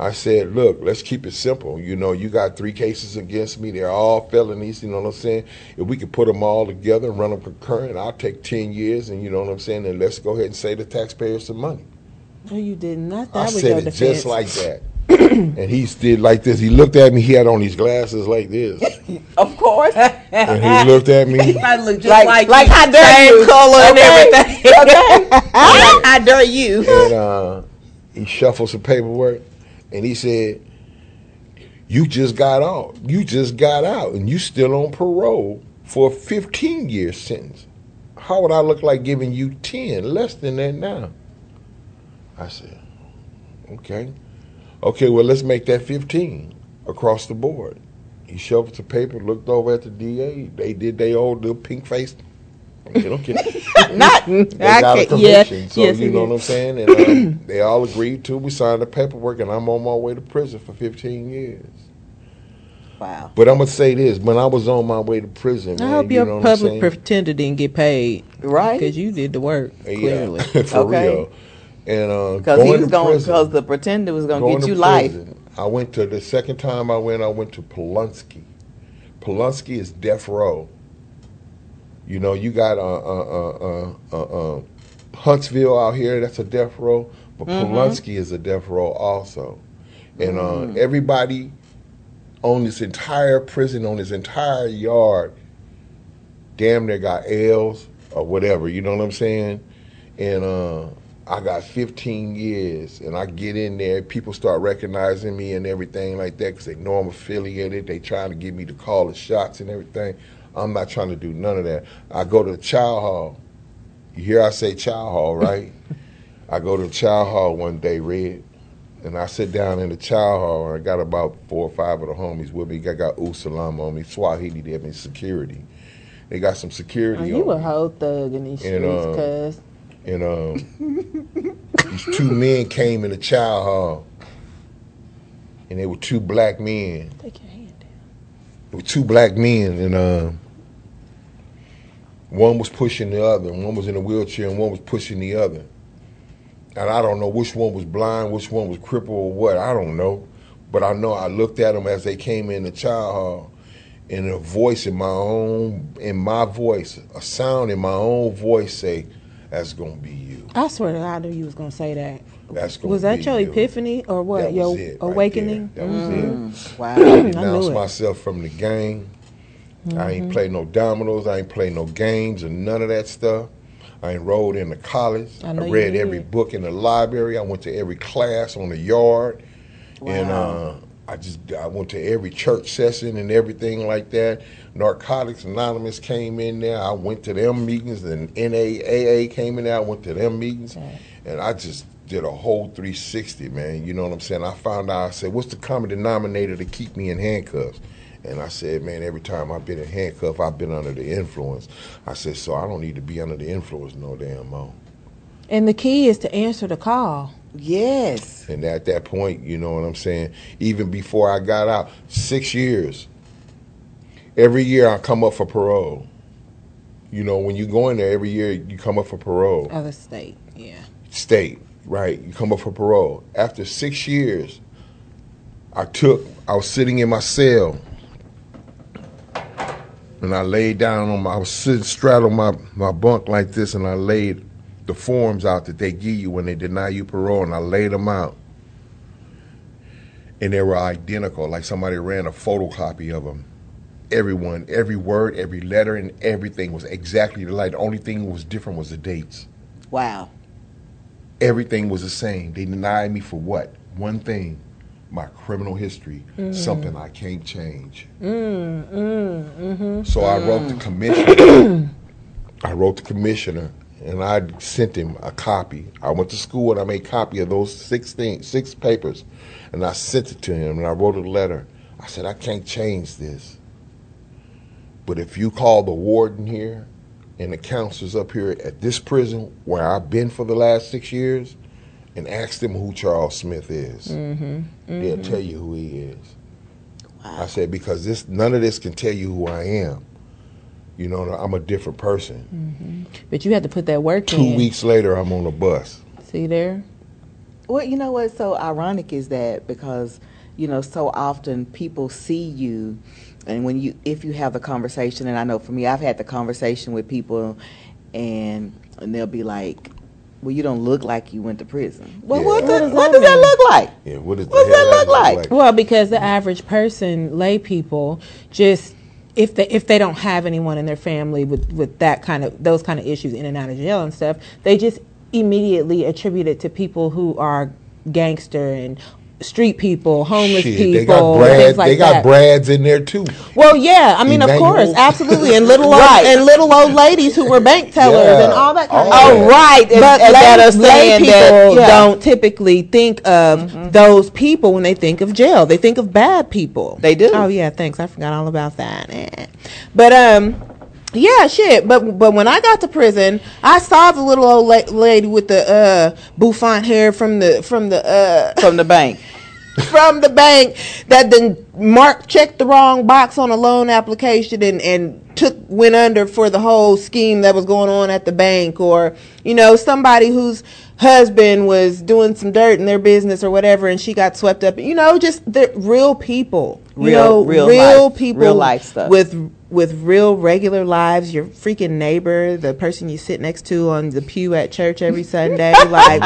I said, look, let's keep it simple. You know, you got three cases against me. They're all felonies. You know what I'm saying? If we could put them all together and run them concurrent, I'll take 10 years. And you know what I'm saying? And let's go ahead and save the taxpayers some money. No, you did not. That I said it defense. just like that. and he did like this. He looked at me. He had on these glasses like this. Of course. And he looked at me. I look just like, like, like, you. how dare Same you? color and everything. Okay. How dare you? And uh, he shuffled some paperwork. And he said, you just got out. You just got out. And you still on parole for a 15 year sentence. How would I look like giving you 10? Less than that now. I said, Okay. Okay, well, let's make that 15 across the board. He shoved the paper, looked over at the DA. They did their old little pink face. Okay, okay. Not. they I got a can't- yeah, conviction. so, yes, you know did. what I'm saying? And um, they all agreed to. We signed the paperwork, and I'm on my way to prison for 15 years. Wow. But I'm going to say this when I was on my way to prison, I man, hope you your know what I'm public saying? pretender didn't get paid. Right. Because you did the work, clearly. Yeah, for Okay. real. And uh, Because he was going, because the pretender was going to get you life. I went to the second time I went. I went to Polunsky. Polunsky is death row. You know, you got uh, uh, uh, uh, uh, uh, Huntsville out here. That's a death row, but Mhm. Polunsky is a death row also. And Mm. uh, everybody on this entire prison, on this entire yard, damn near got L's or whatever. You know what I'm saying? And uh, I got 15 years, and I get in there. People start recognizing me and everything like that because they know I'm affiliated. They trying to get me to call the shots and everything. I'm not trying to do none of that. I go to the child hall. You hear I say child hall, right? I go to the child hall one day, Red, and I sit down in the child hall, and I got about four or five of the homies with me. I got Usalam on me, Swahili, they have me security. They got some security Oh, on you a whole thug in these And, streets, uh, cuz. And um, these two men came in the child hall, and they were two black men. Take your hand down. There were two black men, and um, one was pushing the other. One was in a wheelchair, and one was pushing the other. And I don't know which one was blind, which one was crippled, or what. I don't know, but I know I looked at them as they came in the child hall, and a voice in my own, in my voice, a sound in my own voice say, "That's gonna be you." I swear to God, I knew you was gonna say that. That's gonna Was that be your you. epiphany or what? That your was it right awakening? there. That was Mm. it. Wow. I I knew denounced it. myself from the game. I Mm-hmm. ain't play no dominoes. I ain't play no games or none of that stuff. I enrolled in the college. I I, know you read did. every book in the library. I went to every class on the yard, and uh, I just I went to every church session and everything like that. Narcotics Anonymous came in there. I went to them meetings, and NAAA came in there. I went to them meetings, and I just did a whole 360, man. You know what I'm saying? I found out. I said, "What's the common denominator to keep me in handcuffs?" And I said, man, every time I've been in handcuff, I've been under the influence. I said, so I don't need to be under the influence no damn more. And the key is to answer the call. Yes. And at that point, you know what I'm saying? Even before I got out, six years. Every year I come up for parole. You know, when you go in there every year, you come up for parole. Other state, yeah. State, right? You come up for parole. After six years, I took, I was sitting in my cell and I laid down on my, I was sitting straddled my, my bunk like this, and I laid the forms out that they give you when they deny you parole, and I laid them out. And they were identical, like somebody ran a photocopy of them. Everyone, every word, every letter, and everything was exactly alike. The only thing that was different was the dates. Wow. Everything was the same. They denied me for what? One thing my criminal history, something I can't change. Mm, mm, mm-hmm. So I wrote the commissioner. I wrote the commissioner, and I sent him a copy. I went to school and I made a copy of those six things, six papers, and I sent it to him. And I wrote a letter. I said, I can't change this, but if you call the warden here and the counselors up here at this prison where I've been for the last six years, and ask them who Charles Smith is, Mm-hmm. they'll tell you who he is. I said because this none of this can tell you who I am. You know, I'm a different person. Mm-hmm. But you had to put that work Two in. weeks later, I'm on a bus. See there? Well, you know what's so ironic is that because you know so often people see you, and when you if you have the conversation, and I know for me, I've had the conversation with people, and and they'll be like, "Well, you don't look like you went to prison." Well, Yeah. what, What the, does what that does that look like? Yeah, what, is the What does that look like? Well, because the average person, lay people, just if they if they don't have anyone in their family with with that kind of those kind of issues in and out of jail and stuff, they just immediately attribute it to people who are gangster and street people, homeless Shit, people, they got and Brad. things like they got that. Brads in there too. Well, yeah, I mean, of course, absolutely, and little old, Right. and little old ladies who were bank tellers Yeah. and all that kind All of that. stuff. Oh, right. And, But and lay, that are lay saying people that, yeah. don't typically think of those people when they think of jail. They think of bad people. They do. Oh yeah, thanks. I forgot all about that. Eh. But um, yeah, shit. But but when I got to prison, I saw the little old la- lady with the uh bouffant hair from the from the uh from the bank. from the bank that then Mark checked the wrong box on a loan application and, and took went under for the whole scheme that was going on at the bank or you know somebody whose husband was doing some dirt in their business or whatever and she got swept up you know just the real people Real- know real real life- people real life stuff. with with real regular lives your freaking neighbor the person you sit next to on the pew at church every sunday like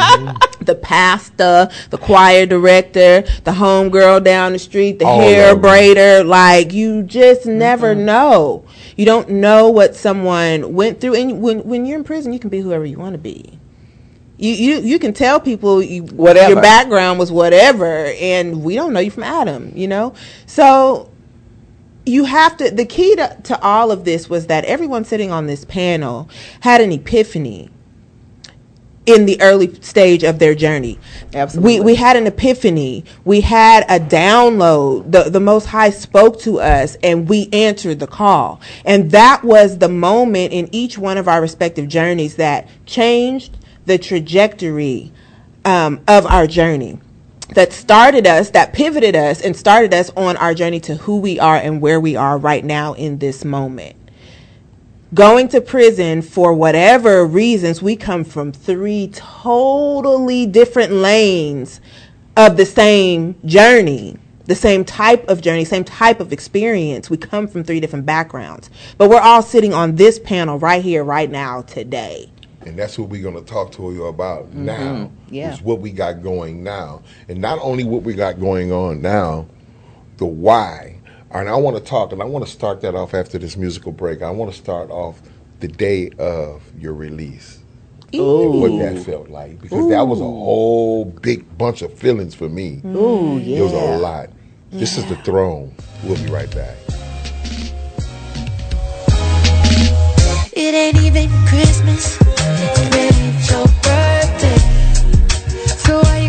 the pastor the choir director the homegirl down the street the All hair braider like you just never know. You don't know what someone went through and when when you're in prison you can be whoever you want to be you, you you can tell people you, Whatever. your background was whatever and we don't know you from adam you know so you have to the key to, to all of this was that everyone sitting on this panel had an epiphany in the early stage of their journey. Absolutely. We we had an epiphany. We had a download. The the most high spoke to us and we answered the call. And that was the moment in each one of our respective journeys that changed the trajectory um, of our journey. That started us, that pivoted us, and started us on our journey to who we are and where we are right now in this moment going to prison for whatever reasons, we come from three totally different lanes of the same journey, the same type of journey, same type of experience. We come from three different backgrounds, but we're all sitting on this panel right here, right now, today. And that's what we're going to talk to you about now. Mm-hmm. Yeah. Is what we got going now. And not only what we got going on now, the why. And I want to talk, and I want to start that off after this musical break. I want to start off the day of your release. And what that felt like. Because that was a whole big bunch of feelings for me. Ooh, yeah. It was a lot. This is the throne. We'll be right back. It ain't even Christmas. It ain't your birthday. So why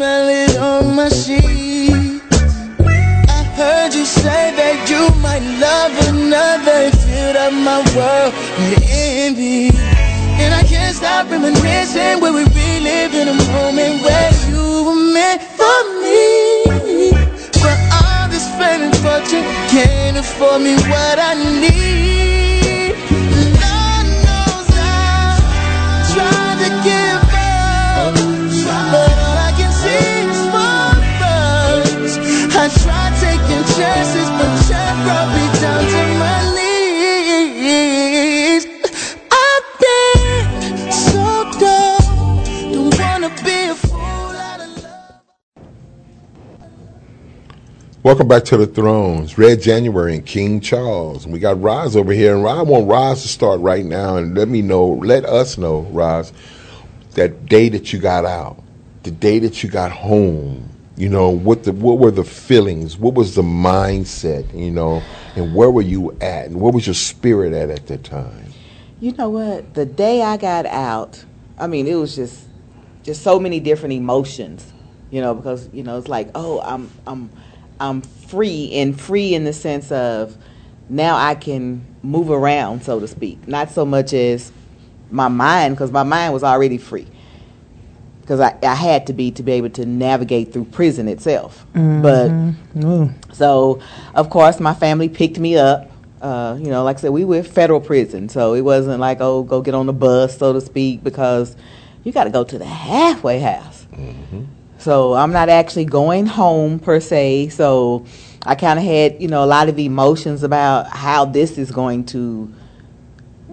smell it on my sheets. I heard you say that you might love another. It filled up my world with envy. And I can't stop reminiscing where we relive in a moment where you were meant for me. But all this fame and fortune can't afford me what I need. chances, but brought me down to my knees. I've been so dumb, don't wanna be a fool out of love. Welcome back to the Thrones, Red January and King Charles. We got Roz over here, and I want Roz to start right now and let me know, let us know, Roz, that day that you got out, the day that you got home you know what the what were the feelings? What was the mindset? You know, and where were you at? And what was your spirit at at that time? You know what? The day I got out, I mean, it was just just so many different emotions. You know, because you know it's like, oh, I'm I'm I'm free and free in the sense of now I can move around, so to speak. Not so much as my mind, because my mind was already free. Because I, I had to be to be able to navigate through prison itself. But so, of course, my family picked me up. Uh, you know, like I said, we were federal prison, so it wasn't like, oh, go get on the bus, so to speak, because you got to go to the halfway house. So I'm not actually going home per se. So I kind of had, you know, a lot of emotions about how this is going to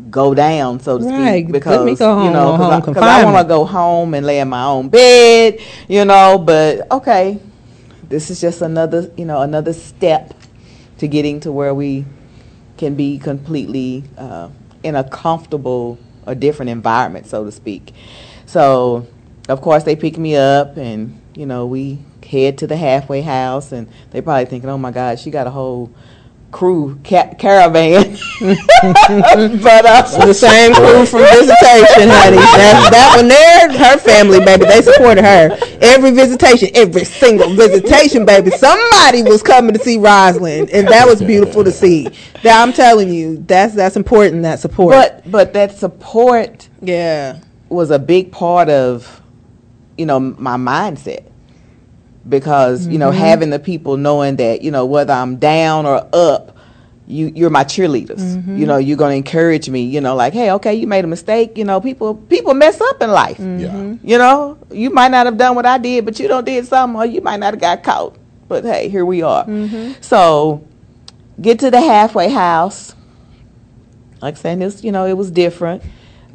go down, so to Right. speak. Because home you know, because I, I want to go home and lay in my own bed, you know. But okay, this is just another, you know, another step to getting to where we can be completely uh, in a comfortable, a different environment, so to speak. So, of course, they pick me up, and you know, we head to the halfway house, and they probably thinking, "Oh my God, she got a whole crew ca- caravan." but uh, the same crew from visitation, honey. That, that one there, her family, baby, they supported her. Every visitation, every single visitation, baby, somebody was coming to see Rosalind, and that was beautiful to see. That I'm telling you, that's that's important. That support. But but that support, yeah, was a big part of, you know, my mindset. Because you know, Mhm. having the people knowing that you know whether I'm down or up, you you're my cheerleaders. Mhm. You know, you're gonna encourage me. You know, like hey, okay, you made a mistake. You know, people people mess up in life. Mm-hmm. You know, you might not have done what I did, but you don't did something, or you might not have got caught. But hey, here we are. Mm-hmm. So, get to the halfway house. Like saying this, you know, it was different.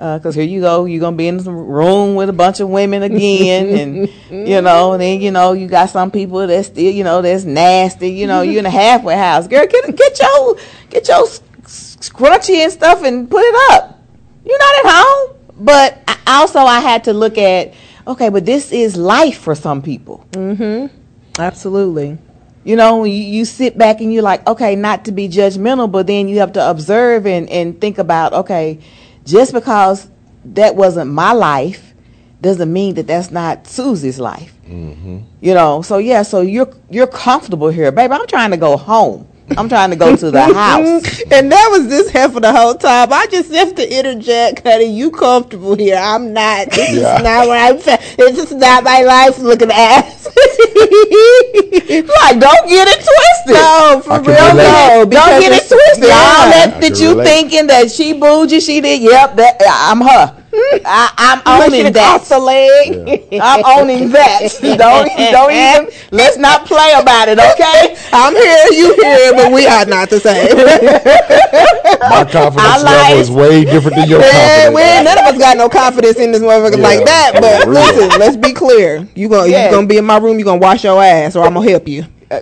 Because here you go, you're going to be in some room with a bunch of women again. and, you know, and then, you know, you got some people that's still, you know, that's nasty. You know, you're in a halfway house. Girl, get, get your, get your scrunchie and stuff and put it up. You're not at home. But I, also, I had to look at, okay, but this is life for some people. Mm-hmm. Absolutely. You know, you, you sit back and you're like, okay, not to be judgmental, but then you have to observe and, and think about, okay, just because that wasn't my life doesn't mean that that's not Susie's life. Mm-hmm. You know, so yeah, so you're you're comfortable here, baby. I'm trying to go home. I'm trying to go to the house. and that was this heifer the whole time. I just have to interject, honey. You comfortable here? I'm not. This Yeah. is not where I'm. Fa- this is not my life. Looking ass. like, don't get it twisted. No, for real. relate. No, Don't get it twisted. Yeah. All that I that you relate. thinking that she bougie, she did. Yep, that I'm her. I, I'm owning that. off the leg. I'm owning that. don't don't even. Let's not play about it, okay? I'm here, you here, but we are not the same. My confidence level is way different than your confidence. we ain't, none of us got no confidence in this motherfucker Yeah, like that. But for listen, let's be clear. You gonna Yeah. you gonna be in my room. You gonna wash your ass, or I'm gonna help you. Uh,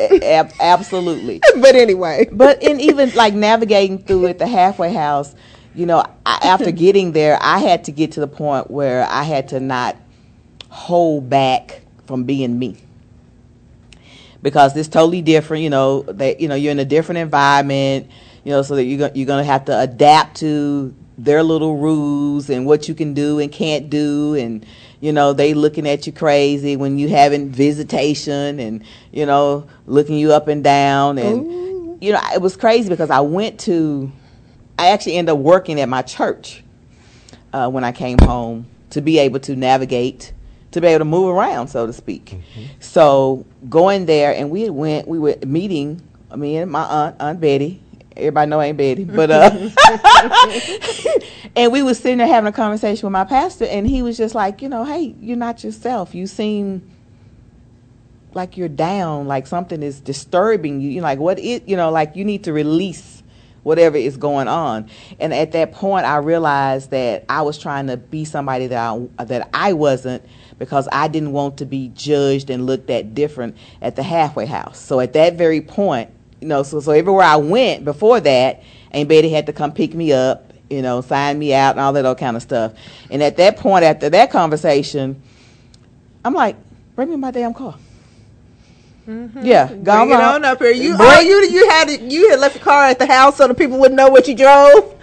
ab- absolutely. But anyway, but in even like navigating through at the halfway house, you know, I, after getting there, I had to get to the point where I had to not hold back from being me. Because it's totally different, you know, that you know, you're in a different environment, you know, so that you're go- you're going to have to adapt to their little rules and what you can do and can't do. And you know they looking at you crazy when you having visitation and you know looking you up and down. And you know it was crazy because I went to I actually ended up working at my church uh, when I came home to be able to navigate, to be able to move around, so to speak. So going there, and we had went, we were meeting. Me and my aunt, Aunt Betty. Everybody know Aunt Betty, but uh, and we was sitting there having a conversation with my pastor, and he was just like, you know, hey, you're not yourself. You seem like you're down, like something is disturbing you. You're like, what it, you know, like you need to release whatever is going on. And at that point, I realized that I was trying to be somebody that I, that I wasn't because I didn't want to be judged and looked at different at the halfway house. So at that very point, you know, so so everywhere I went before that, Aunt Betty had to come pick me up, you know, sign me out and all that other kind of stuff. And at that point, after that conversation, I'm like, bring me my damn car. Mm-hmm. Yeah, go Bring on. on up here. You, Bring- oh, you, you had it, you had left the car at the house so the people wouldn't know what you drove.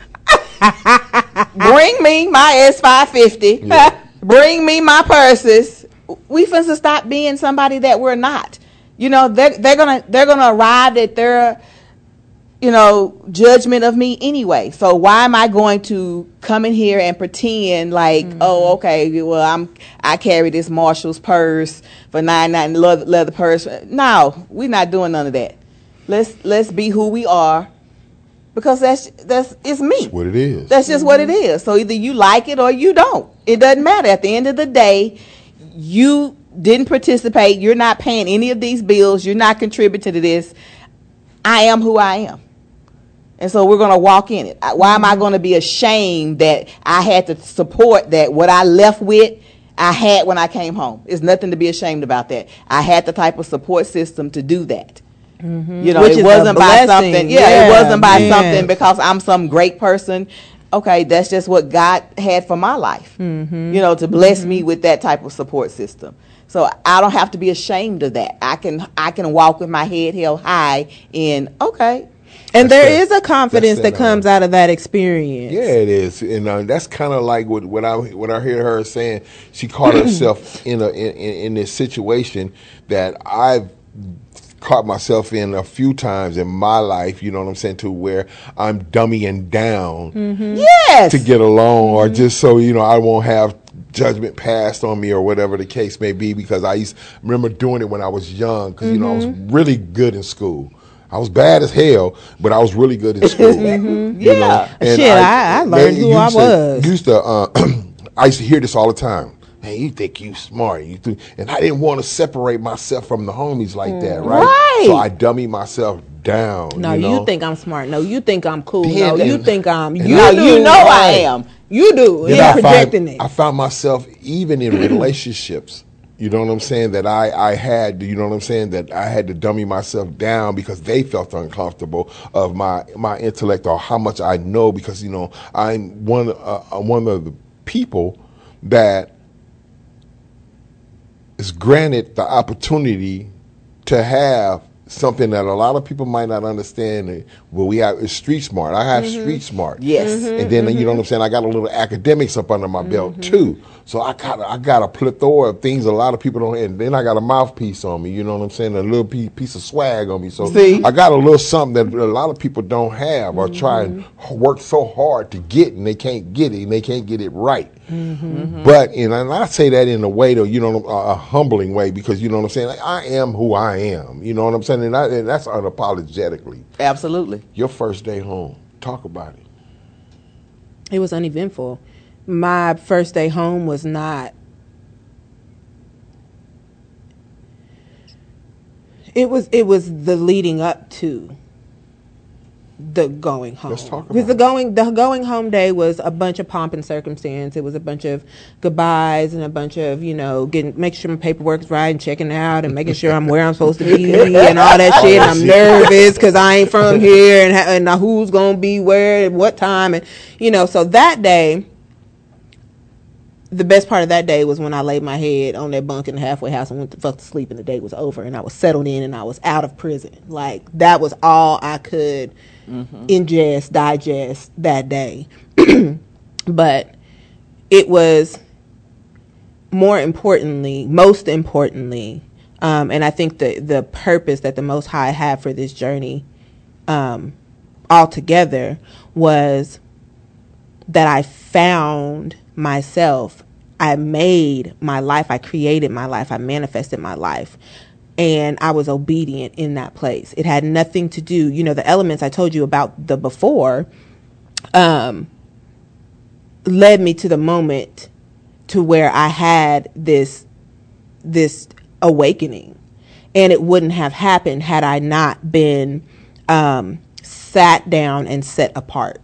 Bring me my S550. Bring me my purses. We finna stop being somebody that we're not. You know, they're, they're gonna they're gonna arrive at their you know judgment of me anyway. So why am I going to come in here and pretend like mm-hmm. oh okay well I'm I carry this Marshall's purse for nine nine leather, leather purse. No, we're not doing none of that. Let's let's be who we are because that's that's it's me. What it is. That's just what it mm-hmm. is. So either you like it or you don't. It doesn't matter. At the end of the day, you didn't participate. You're not paying any of these bills. You're not contributing to this. I am who I am. And so we're going to walk in it. Why am I going to be ashamed that I had to support that what I left with I had when I came home? There's nothing to be ashamed about that. I had the type of support system to do that. You know, Which it wasn't by something. Yeah, Yeah, it wasn't by something because I'm some great person. Okay, that's just what God had for my life. Mm-hmm. You know, to bless me with that type of support system. So I don't have to be ashamed of that. I can I can walk with my head held high in okay. And That's there that- is a confidence that that, comes out of that experience. Yeah, it is, and uh, that's kind of like what, what I what I hear her saying. She caught herself in a in, in, this situation that I've caught myself in a few times in my life. You know what I'm saying? To where I'm dummying down mm-hmm. Yes. to get along, or mm-hmm. just so you know I won't have judgment passed on me or whatever the case may be. Because I used remember doing it when I was young. Because you know I was mm-hmm. really good in school. I was bad as hell, but I was really good in school. you Yeah. know? And Shit, I- I learned who I used to- was. Used to, uh, I used to hear this all the time. Man, you think you smart, you think, and I didn't want to separate myself from the homies like that, right? Right. So I dummy myself down. No, you, you, think I'm smart. No, you think I'm cool. Yeah, no, you and- think I'm. You No, you know I am. You do. You're projecting find, it. I found myself even in relationships. You know what I'm saying? That I, I had, you know what I'm saying? That I had to dummy myself down because they felt uncomfortable of my my intellect or how much I know because you know I'm one uh, I'm one of the people that is granted the opportunity to have something that a lot of people might not understand. Well, we have is street smart. I have mm-hmm. street smart. Yes. and mm-hmm. then you know what I'm mm-hmm. saying. I got a little academics up under my belt too. So I got I got a plethora of things a lot of people don't. And then I got a mouthpiece on me. You know what I'm saying? A little piece, piece of swag on me. So See? I got a little something that a lot of people don't have or try and work so hard to get and they can't get it and they can't get it right. Mm-hmm. But and, and I say that in a way though, you know, a, a humbling way because you know what I'm saying. Like, I am who I am. You know what I'm saying, and, I, and that's unapologetically. Absolutely. Your first day home. Talk about it. It was uneventful. My first day home was not. It was. It was the leading up to the going home. Let's talk because the going the going home day was a bunch of pomp and circumstance. It was a bunch of goodbyes and a bunch of you know getting making sure my paperwork's right and checking out and making sure I'm where I'm supposed to be and all that shit. And I'm nervous because I ain't from here and ha- and who's gonna be where at what time and you know. So that day the best part of that day was when I laid my head on that bunk in the halfway house and went to fuck to sleep and the day was over and I was settled in and I was out of prison. Like that was all I could ingest, digest that day. but it was more importantly, most importantly, um, and I think the the purpose that the Most High had for this journey um, altogether was that I found myself. I made my life. I created my life. I manifested my life. And I was obedient in that place. It had nothing to do, you know, the elements I told you about the before um, led me to the moment to where I had this this awakening, and it wouldn't have happened had I not been um, sat down and set apart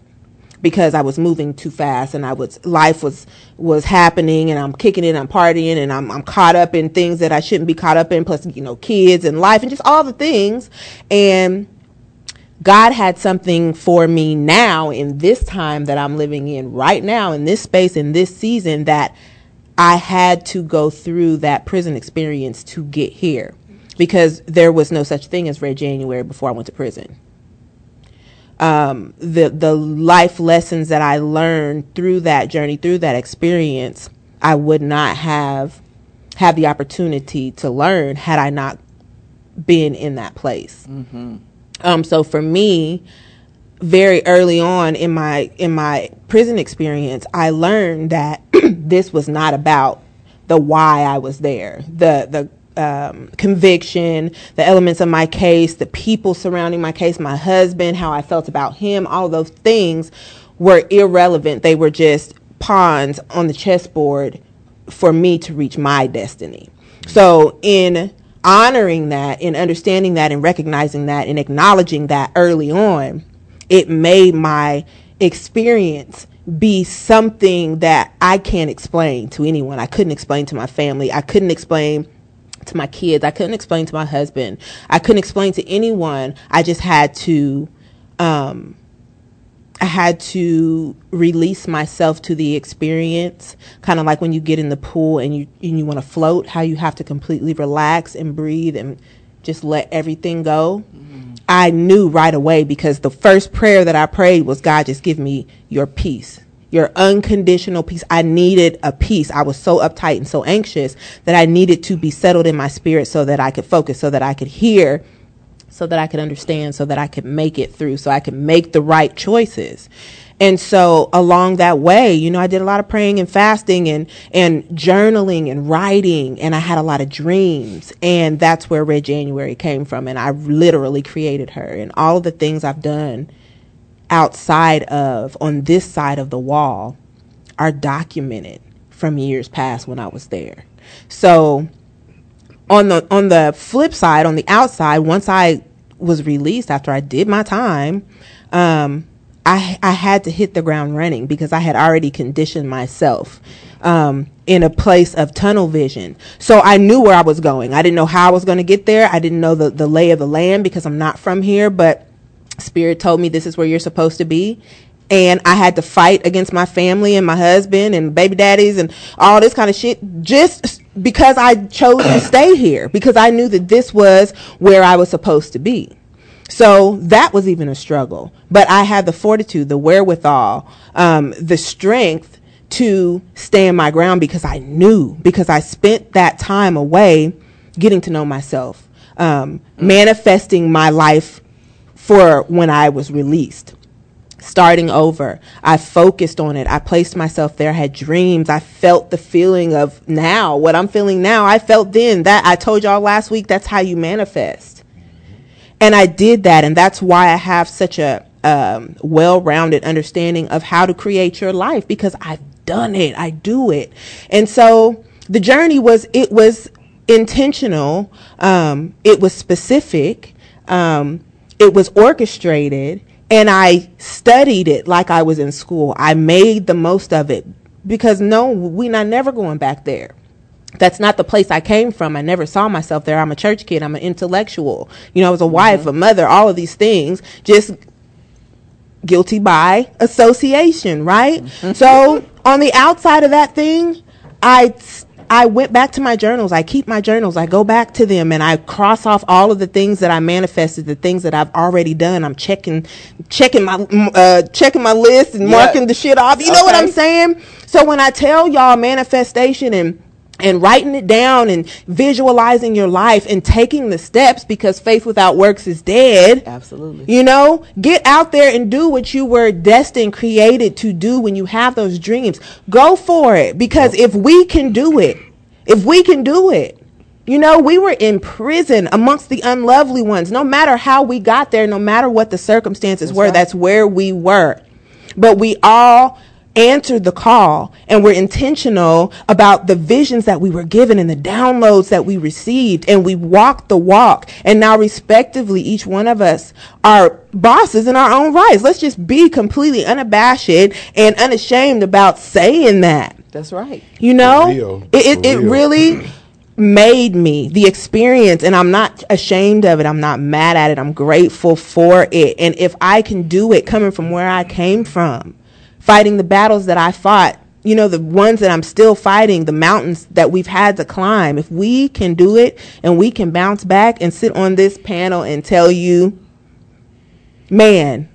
because I was moving too fast and I was life was was happening and I'm kicking it, I'm partying and I'm I'm caught up in things that I shouldn't be caught up in, plus you know kids and life and just all the things. And God had something for me now in this time that I'm living in right now in this space in this season that I had to go through that prison experience to get here because there was no such thing as Red January before I went to prison um, the the life lessons that I learned through that journey, through that experience, I would not have had the opportunity to learn had I not been in that place. Mm-hmm. Um, so for me, very early on in my in my prison experience, I learned that this was not about the why I was there. The the um, conviction, the elements of my case, the people surrounding my case, my husband, how I felt about him, all those things were irrelevant. They were just pawns on the chessboard for me to reach my destiny. So, in honoring that, in understanding that, and recognizing that, and acknowledging that early on, it made my experience be something that I can't explain to anyone. I couldn't explain to my family. I couldn't explain to my kids. I couldn't explain to my husband. I couldn't explain to anyone. I just had to, um, I had to release myself to the experience, kind of like when you get in the pool and you and you want to float, how you have to completely relax and breathe and just let everything go. I knew right away because the first prayer that I prayed was God just give me your peace your unconditional peace. I needed a peace. I was so uptight and so anxious that I needed to be settled in my spirit so that I could focus, so that I could hear, so that I could understand, so that I could make it through, so I could make the right choices. And so along that way, you know, I did a lot of praying and fasting and, and journaling and writing and I had a lot of dreams and that's where Red January came from. And I literally created her and all of the things I've done outside of, on this side of the wall, are documented from years past when I was there. So on the on the flip side, on the outside, once I was released after I did my time, um, I I had to hit the ground running because I had already conditioned myself um, in a place of tunnel vision. So I knew where I was going. I didn't know how I was going to get there. I didn't know the the lay of the land because I'm not from here, but Spirit told me this is where you're supposed to be. And I had to fight against my family and my husband and baby daddies and all this kind of shit just because I chose to stay here because I knew that this was where I was supposed to be. So that was even a struggle. But I had the fortitude, the wherewithal, um, the strength to stand my ground because I knew, because I spent that time away getting to know myself, um, manifesting my life for when I was released. Starting over, I focused on it. I placed myself there. I had dreams. I felt the feeling of now, what I'm feeling now. I felt then that I told y'all last week, that's how you manifest. And I did that. And that's why I have such a um, well rounded understanding of how to create your life because I've done it. I do it. And so the journey was, it was intentional. Um, it was specific. Um, it was orchestrated and I studied it like I was in school. I made the most of it because no, we're not never going back there. That's not the place I came from. I never saw myself there. I'm a church kid. I'm an intellectual. You know, I was a wife, mm-hmm. a mother, all of these things. Just guilty by association, right? Mm-hmm. So on the outside of that thing, I I went back to my journals. I keep my journals. I go back to them and I cross off all of the things that I manifested, the things that I've already done. I'm checking, checking my, uh, checking my list and marking the shit off. You okay. know what I'm saying? So when I tell y'all manifestation and and writing it down and visualizing your life and taking the steps because faith without works is dead. Absolutely. You know, get out there and do what you were destined, created to do when you have those dreams. Go for it because if we can do it, if we can do it, you know, we were in prison amongst the unlovely ones. No matter how we got there, no matter what the circumstances that's were, right. that's where we were. But we all answered the call and were intentional about the visions that we were given and the downloads that we received. And we walked the walk. And now respectively each one of us are bosses in our own rights. Let's just be completely unabashed and unashamed about saying that. That's right. you know real. it, it, it real. really made me the experience and i'm not ashamed of it. I'm not mad at it. I'm grateful for it. And if i can do it coming from where i came from fighting the battles that i fought you know the ones that i'm still fighting the mountains that we've had to climb if we can do it and we can bounce back and sit on this panel and tell you man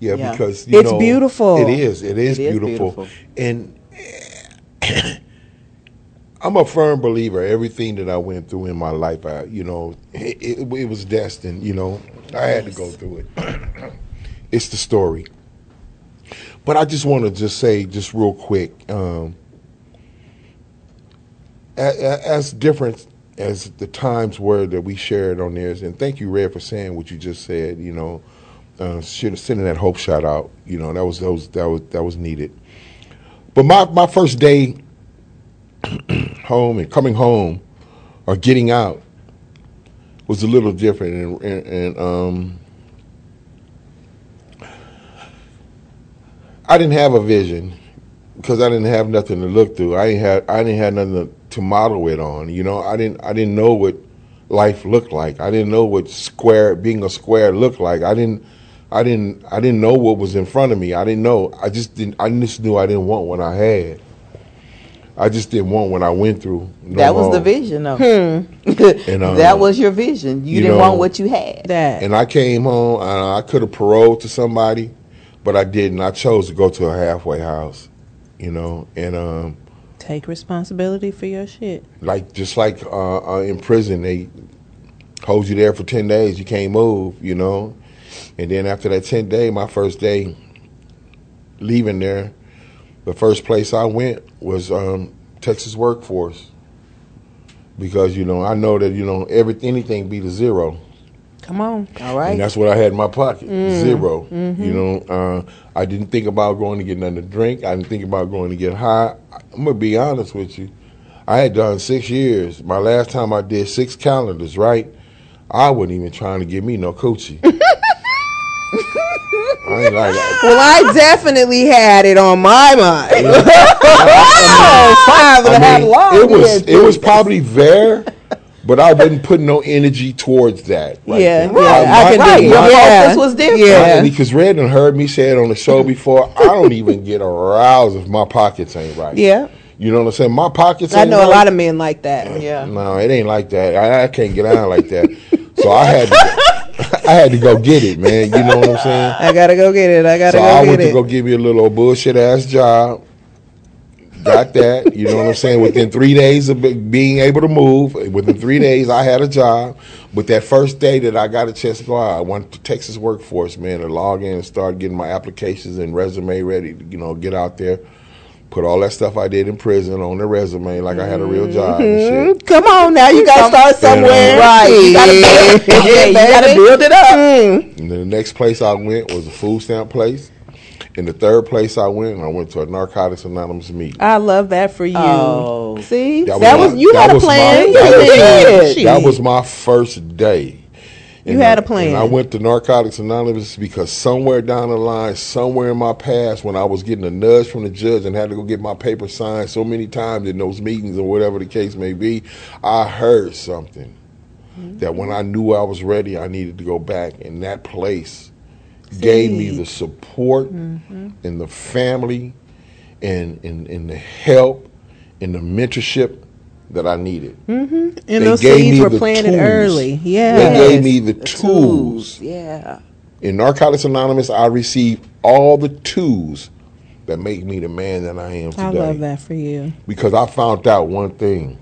Yeah, Yeah. because you It's know, beautiful. It is. It is, It is beautiful. beautiful. And I'm a firm believer. Everything that I went through in my life, I, you know, it, it, it was destined. You know, I had to go through it. it's the story. But I just want to just say, just real quick, um, as different as the times were that we shared on theirs, and thank you, Red, for saying what you just said. You know, uh, sending that hope shout out. You know, that was that was that was that was needed. But my my first day home and coming home or getting out was a little different, and, and, and um, I didn't have a vision because I didn't have nothing to look through. I didn't have I didn't have nothing to, to model it on. You know, I didn't I didn't know what life looked like. I didn't know what square being a square looked like. I didn't I didn't I didn't know what was in front of me. I didn't know. I just didn't I just knew I didn't want what I had. I just didn't want what I went through. no that was the vision, though. And, uh, that was your vision. You, you didn't know, want what you had. that And I came home and I could have paroled to somebody, but I didn't. I chose to go to a halfway house, you know, and um, take responsibility for your shit like just like uh, uh, in prison, they hold you there for ten days. You can't move, you know, and then after that ten day, my first day leaving there, the first place I went was um, Texas Workforce because you know I know that you know every anything beat a zero. Come on All right. And that's what I had in my pocket. Mm. Zero. Mm-hmm. You know, uh, I didn't think about going to get nothing to drink. I didn't think about going to get high. I'm gonna be honest with you. I had done six years. My last time I did six calendars, right? I wasn't even trying to get me no coochie. I ain't like that. Well, I definitely had it on my mind. I five and a half mean, long it was it was probably there, but I wasn't putting no energy towards that. Right Yeah, there. yeah, I my- can Right. dig Your it. Yeah. focus was different. Yeah. because Red and heard me say it on the show before. I don't even get aroused if my pockets ain't right. Yeah. You know what I'm saying? My pockets. I know a lot of men like that. Uh, yeah. No, it ain't like that. I, I can't get out like that. So I had to, I had to go get it, man. You know what I'm saying? I gotta go get it. I gotta So go I get it. So I went to go give me a little bullshit ass job. Got that, you know what I'm saying? Within three days of being able to move, within three days I had a job. But that first day that I got a chance to go out, I went to Texas Workforce, man, to log in and start getting my applications and resume ready to, you know, get out there. Put all that stuff I did in prison on the resume like I had a real job and shit. Mm, Come on now, you gotta start somewhere. Right. You gotta build, yeah, you gotta build it up. Mm. And then the next place I went was a food stamp place. And the third place I went, I went to a Narcotics Anonymous meeting. I love that for you. Oh. See, That that, was was, my- you that had a was my- plan. that You was did. my- That was my first day. You had a I- plan. And I went to Narcotics Anonymous because somewhere down the line, somewhere in my past, when I was getting a nudge from the judge and had to go get my paper signed so many times in those meetings or whatever the case may be, I heard something mm-hmm. that when I knew I was ready, I needed to go back. And that place gave me the support mm-hmm. and the family and, and, and the help and the mentorship that I needed. Mm-hmm. And They those gave seeds me were the planted tools. early. They gave me the tools. Yeah. In Narcotics Anonymous, I received all the tools that make me the man that I am today. I love that for you. Because I found out one thing.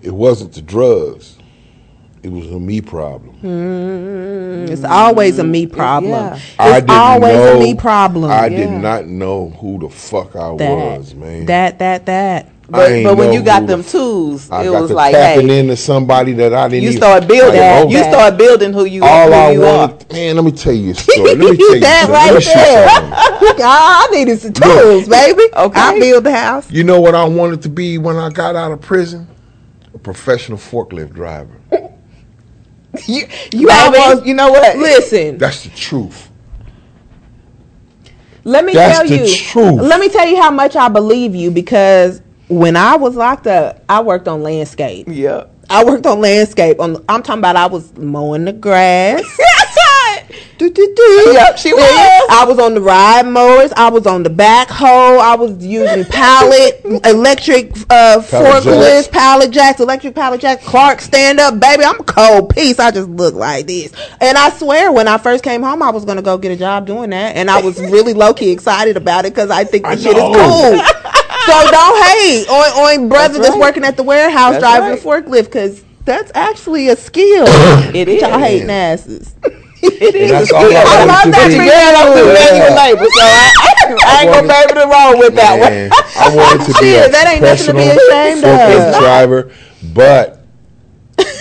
It wasn't the drugs. It was a me problem. Mm, it's always a me problem. Yeah. It's I didn't always know, a me problem. I did not know who the fuck I that, was, man. that, that, that. But, but when you got them the tools, I it got was to like, tapping hey, into somebody that I didn't. you even, start building. I You start building who you, All who I you are. man. Let me tell you a story. Let me tell you. that something. Let me right show you there. I needed some tools, baby. Okay. I build the house. You know what I wanted to be when I got out of prison? A professional forklift driver. You, you Baby. almost, you know what? Listen, That's the truth. let me That's tell the you. truth. Let me tell you how much I believe you because when I was locked up, I worked on landscape. Yeah. I worked on landscape. On I'm talking about I was mowing the grass. do, do, do. Yep, she Yeah. was. I was on the ride mowers. I was on the backhoe. I was using pallet, electric uh, Pallet forklifts, jacks. pallet jacks, electric pallet jacks. Clark stand up, baby. I'm a cold piece. I just look like this. And I swear, when I first came home, I was gonna go get a job doing that, and I was really low key excited about it because I think the I shit is cool. so don't hate on on brother that's, right. working at the warehouse That's driving right. a forklift because that's actually a skill. It is. Y'all hating asses. It is. That's all I I love to that for Girl, I'm the manual labor, so I, I ain't gonna able to roll with that one. I wanted to be a that ain't nothing to be ashamed of. driver, but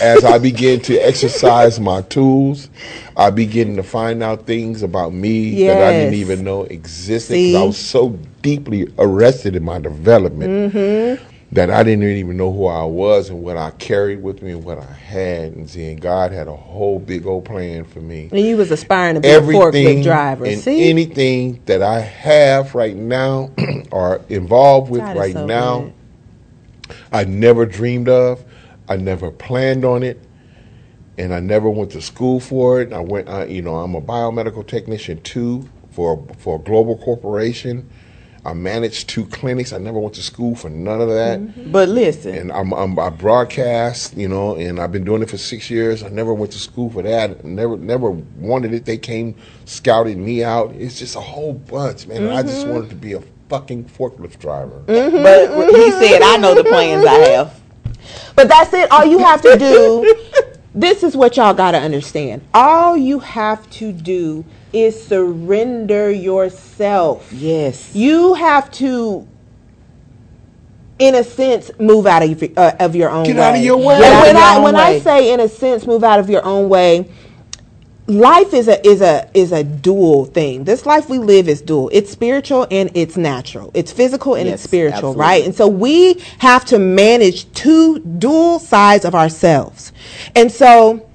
as I begin to exercise my tools, I begin to find out things about me that I didn't even know existed. I was so deeply arrested in my development Mm-hmm. That I didn't even know who I was and what I carried with me and what I had. And seeing God had a whole big old plan for me And you was aspiring to be a forklift everything driver. and See, anything that I have right now or involved with God right so now, good. I never dreamed of. I never planned on it, and I never went to school for it. I went, uh, you know, I'm a biomedical technician too for for a global corporation. I managed two clinics. I never went to school for none of that. Mm-hmm. But listen, And I'm, I'm I broadcast, you know, and I've been doing it for six years. I never went to school for that. Never never wanted it. They came scouted me out. It's just a whole bunch, man. And I just mm-hmm. wanted to be a fucking forklift driver. Mm-hmm. but he said, I know the plans I have. But that's it. All you have to do. this is what y'all got to understand. All you have to do is surrender yourself. Yes. You have to, in a sense, move out of your, uh, of your own Get way. out of your way. Of when your I when I say in a sense move out of your own way, life is a is a is a dual thing. This life we live is dual. It's spiritual and it's natural. It's physical and it's spiritual, absolutely. right? And so we have to manage two dual sides of ourselves. And so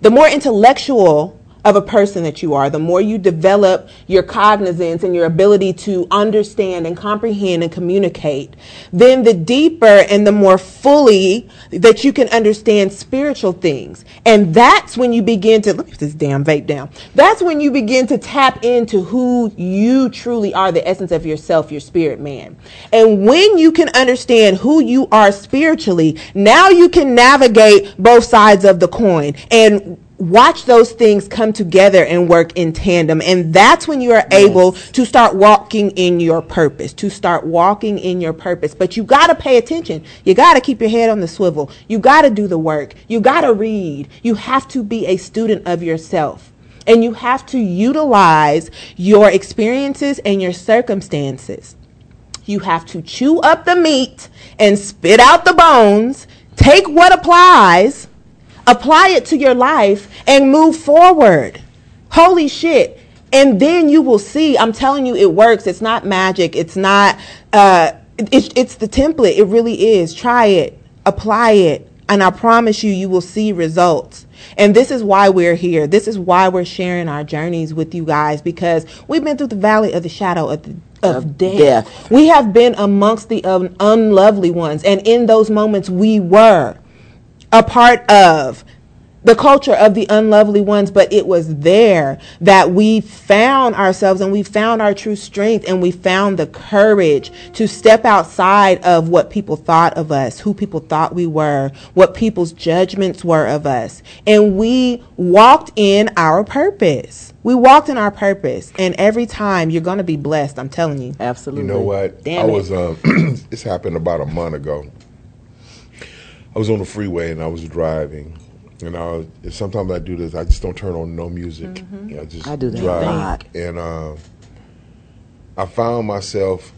the more intellectual of a person that you are, the more you develop your cognizance and your ability to understand and comprehend and communicate, then the deeper and the more fully that you can understand spiritual things. And that's when you begin to, let me put this damn vape down. That's when you begin to tap into who you truly are, the essence of yourself, your spirit man. And when you can understand who you are spiritually, now you can navigate both sides of the coin and watch those things come together and work in tandem. And that's when you are able to start walking in your purpose to start walking in your purpose. But you got to pay attention. You got to keep your head on the swivel. You got to do the work. You got to read. You have to be a student of yourself. And you have to utilize your experiences and your circumstances. You have to chew up the meat and spit out the bones. Take what applies apply it to your life and move forward. Holy shit. And then you will see, I'm telling you, it works. It's not magic. It's not, uh, it's, it's the template. It really is. Try it, apply it, and I promise you, you will see results. And this is why we're here. This is why we're sharing our journeys with you guys because we've been through the valley of the shadow of, the, of, Of death. death. We have been amongst the um, unlovely ones. And in those moments, we were a part of the culture of the unlovely ones, but it was there that we found ourselves and we found our true strength and we found the courage to step outside of what people thought of us, who people thought we were, what people's judgments were of us. And we walked in our purpose. We walked in our purpose. And every time you're going to be blessed, I'm telling you. Absolutely. You know what? Damn I it. was um this happened about a month ago. I was on the freeway and I was driving. And I was, sometimes I do this. I just don't turn on no music. You know, I just I do that drive. lot. And uh, I found myself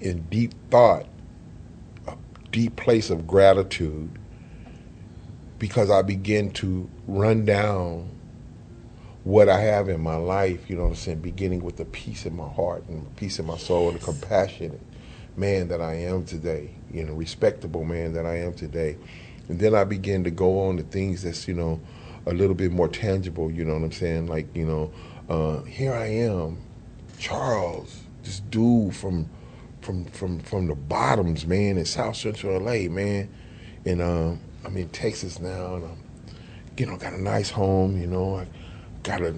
in deep thought a deep place of gratitude because I begin to run down what I have in my life, you know what I'm saying, beginning with the peace in my heart and peace in my soul and the compassionate man that I am today, you know, respectable man that I am today. And then I begin to go on to things that's, you know, a little bit more tangible, you know what I'm saying? Like, you know, uh, here I am, Charles, this dude from from from from the bottoms, man, in South Central LA, man. And um, I'm in Texas now and I'm you know, got a nice home, you know, I got a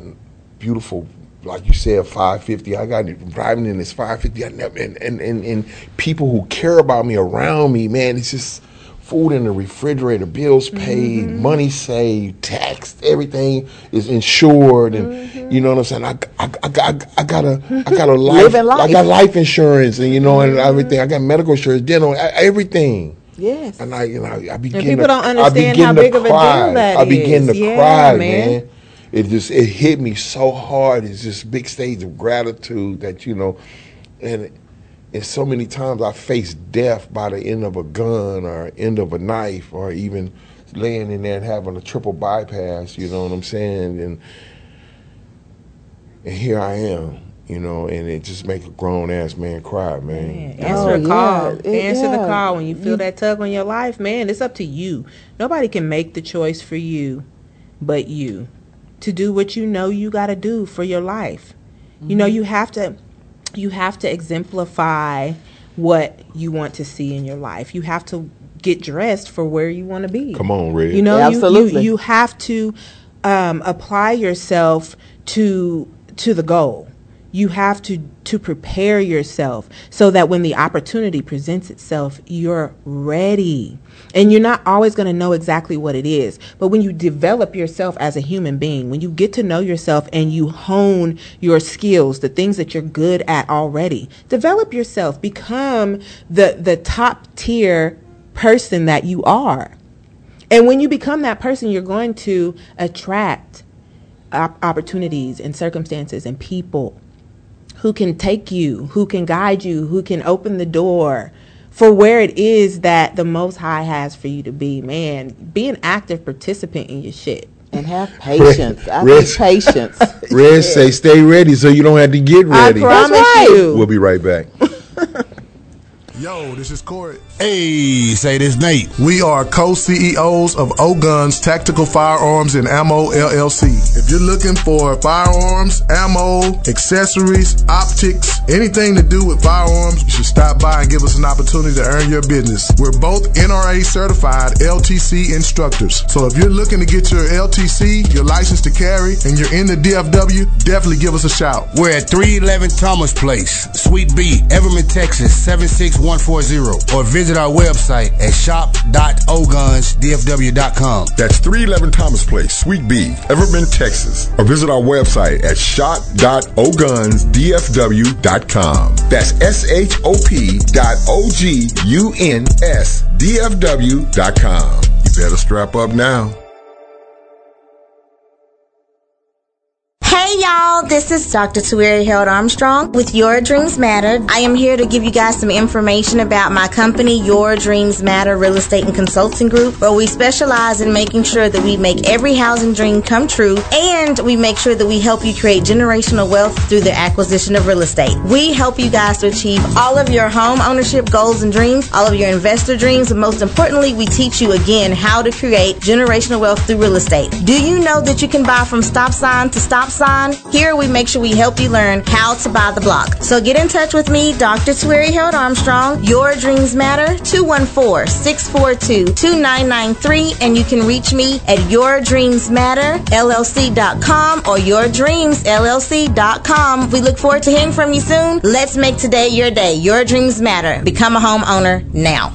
beautiful like you said, 550. I got it driving in this 550. I never and, and, and, and people who care about me around me, man, it's just food in the refrigerator, bills paid, Mm-hmm. money saved, taxed, everything is insured, and Mm-hmm. you know what I'm saying. I, I, I, got I got a I got a life, life. I got life insurance, and you know, and Mm-hmm. everything. I got medical insurance, dental, everything. Yes. And I, you know, I begin. people to, don't understand how big of a deal cry. that I begin is. to Yeah, cry, man. man. It just it hit me so hard. It's just big stage of gratitude that you know, and and so many times I faced death by the end of a gun or end of a knife or even laying in there and having a triple bypass. You know what I'm saying? And and here I am. You know, and it just make a grown ass man cry, man. Answer Oh, the call. yeah. It- Answer the call when you feel that tug on your life, man. It's up to you. Nobody can make the choice for you, but you, to do what you know you got to do for your life. You know, you have to, you have to exemplify what you want to see in your life. You have to get dressed for where you want to be. Come on, Red. You know, you- You, you, have to um, apply yourself to to the goal. You have to to prepare yourself so that when the opportunity presents itself, you're ready. And you're not always going to know exactly what it is, but when you develop yourself as a human being, when you get to know yourself and you hone your skills, the things that you're good at already, develop yourself, become the the top tier person that you are. And when you become that person, you're going to attract op- opportunities and circumstances and people who can take you, who can guide you, who can open the door for where it is that the Most High has for you to be. Man, be an active participant in your shit. And have patience. I Red- think patience. Red say, "Stay ready, so you don't have to get ready. I ready." promise right. you. We'll be right back. Yo, this is Corey. Hey, say this Nate. We are co-CEOs of O Guns Tactical Firearms and Ammo LLC. If you're looking for firearms, ammo, accessories, optics, anything to do with firearms, you should stop by and give us an opportunity to earn your business. We're both NRA certified LTC instructors. So if you're looking to get your LTC, your license to carry, and you're in the DFW, definitely give us a shout. We're at 311 Thomas Place, Suite B, Everman, Texas 76140, or visit our website at shop.ogunsdfw.com. That's 311 Thomas Place, Suite B, Everman, Texas. Or visit our website at shop.ogunsdfw.com. That's S-H-O-P dot O-G-U-N-S D-F-W.com. You better strap up now. Hey y'all, this is Dr. Tueri Held Armstrong with Your Dreams Matter. I am here to give you guys some information about my company, Your Dreams Matter Real Estate and Consulting Group, where we specialize in making sure that we make every housing dream come true and we make sure that we help you create generational wealth through the acquisition of real estate. We help you guys to achieve all of your home ownership goals and dreams, all of your investor dreams, and most importantly, we teach you again how to create generational wealth through real estate. Do you know that you can buy from stop sign to stop sign? Here we make sure we help you learn how to buy the block. So get in touch with me, Dr. Sweary Held Armstrong. Your dreams matter. 214-642-2993 and you can reach me at yourdreamsmatterllc.com or yourdreamsllc.com. We look forward to hearing from you soon. Let's make today your day. Your dreams matter. Become a homeowner now.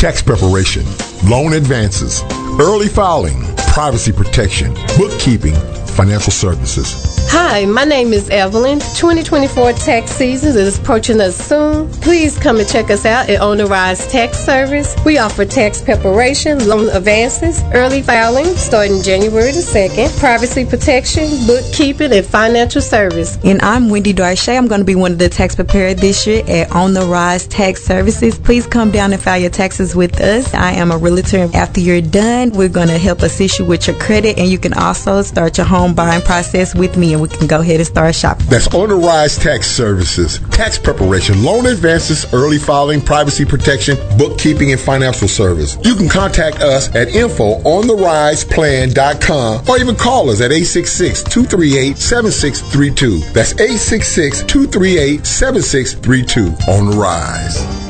tax preparation, loan advances, early filing, privacy protection, bookkeeping, financial services. Hi, my name is Evelyn. 2024 tax season is approaching us soon. Please come and check us out at On the Rise Tax Service. We offer tax preparation, loan advances, early filing starting January the 2nd, privacy protection, bookkeeping, and financial service. And I'm Wendy Darche. I'm going to be one of the tax preparers this year at On the Rise Tax Services. Please come down and file your taxes with us. I am a realtor. After you're done, we're going to help assist you with your credit, and you can also start your home buying process with me, we can go ahead and start shopping. That's On the Rise Tax Services. Tax preparation, loan advances, early filing, privacy protection, bookkeeping, and financial service. You can contact us at info on the or even call us at 866-238-7632. That's 866-238-7632 on the rise.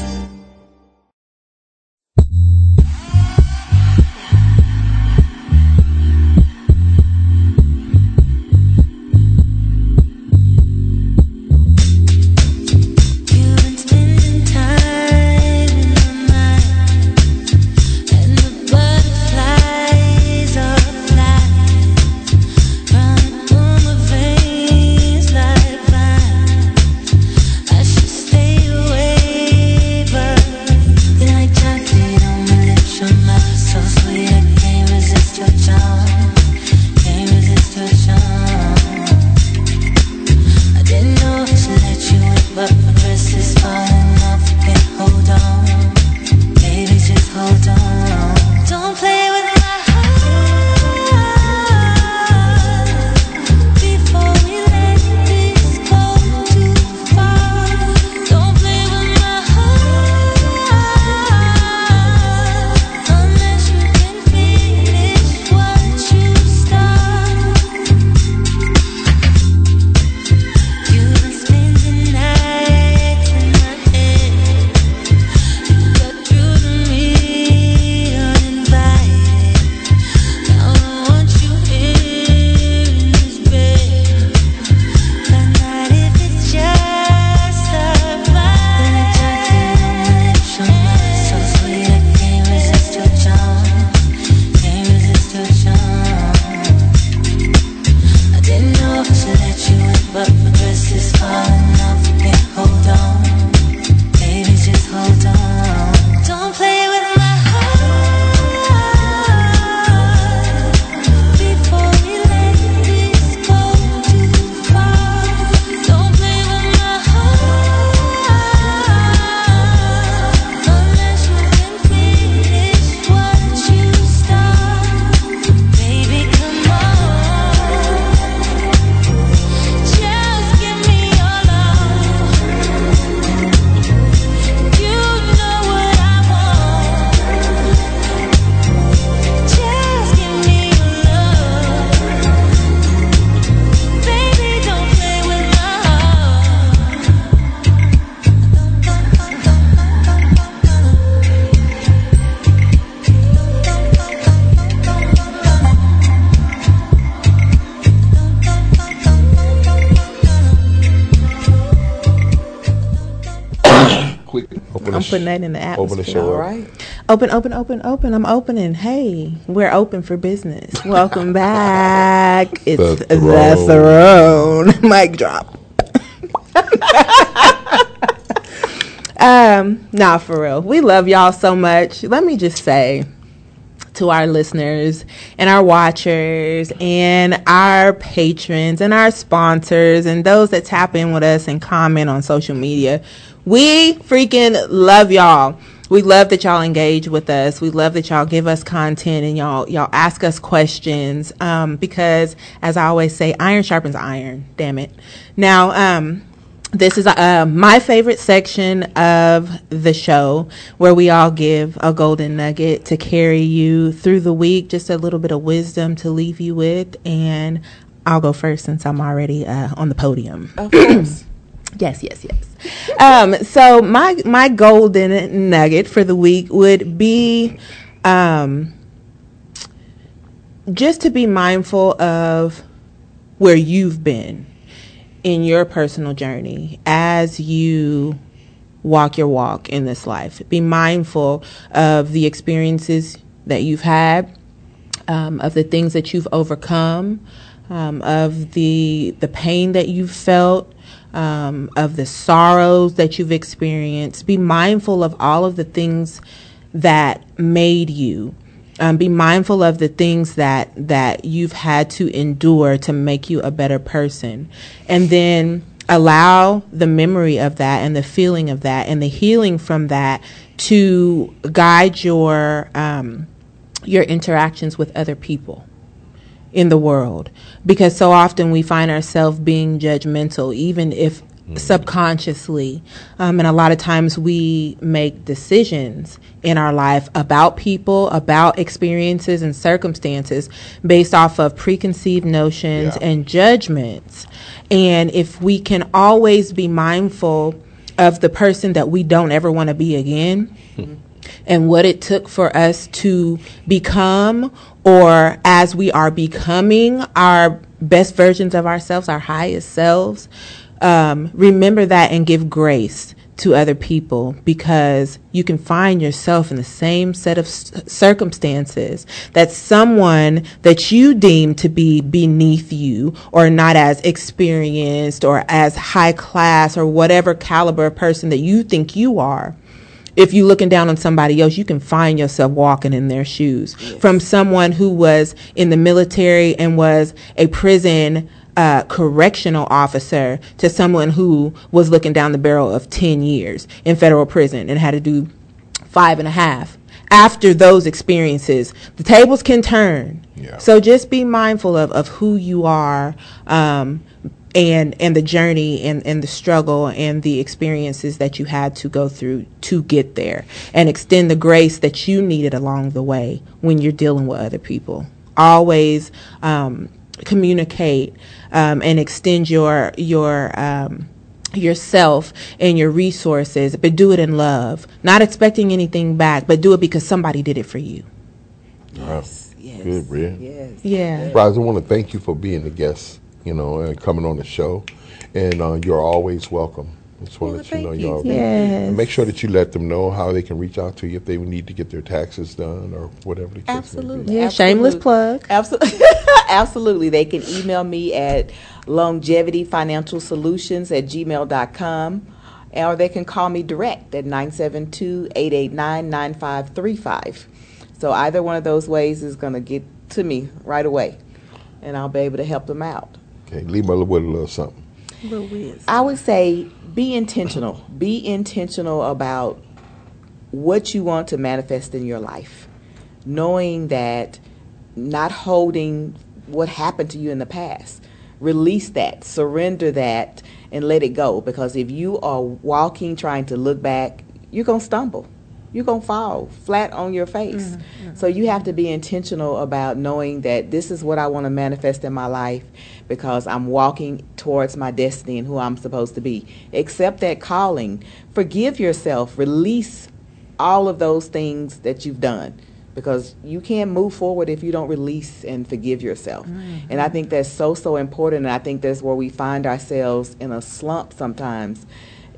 Putting that in the atmosphere. Open the show. All up. right. Open, open, open, open. I'm opening. Hey, we're open for business. Welcome back. It's The the throne. throne. Mic drop. um, nah, for real. We love y'all so much. Let me just say to our listeners and our watchers and our patrons and our sponsors and those that tap in with us and comment on social media. We freaking love y'all. We love that y'all engage with us. We love that y'all give us content and y'all y'all ask us questions. Um, because as I always say, iron sharpens iron. Damn it. Now, um, this is uh, my favorite section of the show where we all give a golden nugget to carry you through the week, just a little bit of wisdom to leave you with. And I'll go first since I'm already uh, on the podium. Of course. Yes, yes, yes. Um, so my my golden nugget for the week would be um, just to be mindful of where you've been in your personal journey as you walk your walk in this life. Be mindful of the experiences that you've had, um, of the things that you've overcome, um, of the the pain that you've felt, um, of the sorrows that you've experienced. Be mindful of all of the things that made you. Um, be mindful of the things that that you've had to endure to make you a better person, and then allow the memory of that and the feeling of that and the healing from that to guide your um, your interactions with other people in the world. Because so often we find ourselves being judgmental even if subconsciously um, and a lot of times we make decisions in our life about people about experiences and circumstances based off of preconceived notions and judgments. And if we can always be mindful of the person that we don't ever want to be again and what it took for us to become or as we are becoming our best versions of ourselves, our highest selves, um, remember that and give grace to other people because you can find yourself in the same set of s- circumstances that someone that you deem to be beneath you or not as experienced or as high class or whatever caliber of person that you think you are if you're looking down on somebody else, you can find yourself walking in their shoes. From someone who was in the military and was a prison uh, correctional officer to someone who was looking down the barrel of 10 years in federal prison and had to do five and a half. After those experiences, the tables can turn. Yeah. So just be mindful of, of who you are. Um, and and the journey and, and the struggle and the experiences that you had to go through to get there and extend the grace that you needed along the way when you're dealing with other people always um, communicate um, and extend your your um, yourself and your resources but do it in love not expecting anything back but do it because somebody did it for you Yes. Good, Brian. Yes. Yeah. Roz, I want to thank you for being a guest, you know, and coming on the show. And uh, you're always welcome. Just want to let you know you're always Yes. Make sure that you let them know how they can reach out to you if they need to get their taxes done or whatever the case may be. Absolutely. Yeah, shameless plug. Absolutely. Absolutely. They can email me at longevity financial solutions at gmail.com or they can call me direct at 972 889 9535. So either one of those ways is going to get to me right away and I'll be able to help them out. Okay, leave me with a little something. I would say be intentional. Be intentional about what you want to manifest in your life. Knowing that not holding what happened to you in the past. Release that, surrender that, and let it go. Because if you are walking trying to look back, you're going to stumble. You're going to fall flat on your face. Mm-hmm. So you have to be intentional about knowing that this is what I want to manifest in my life because I'm walking towards my destiny and who I'm supposed to be. Accept that calling. Forgive yourself. Release all of those things that you've done because you can't move forward if you don't release and forgive yourself. Mm-hmm. And I think that's so, so important. And I think that's where we find ourselves in a slump sometimes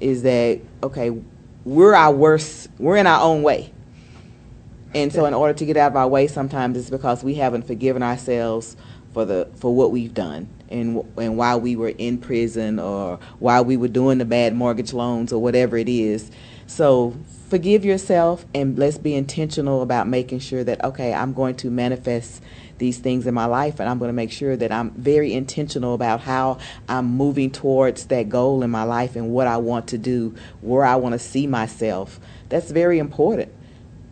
is that, okay, we're our worst, we're in our own way. And so in order to get out of our way sometimes it's because we haven't forgiven ourselves for the for what we've done and and while we were in prison or while we were doing the bad mortgage loans or whatever it is. So forgive yourself and let's be intentional about making sure that okay, I'm going to manifest these things in my life and I'm going to make sure that I'm very intentional about how I'm moving towards that goal in my life and what I want to do, where I want to see myself. That's very important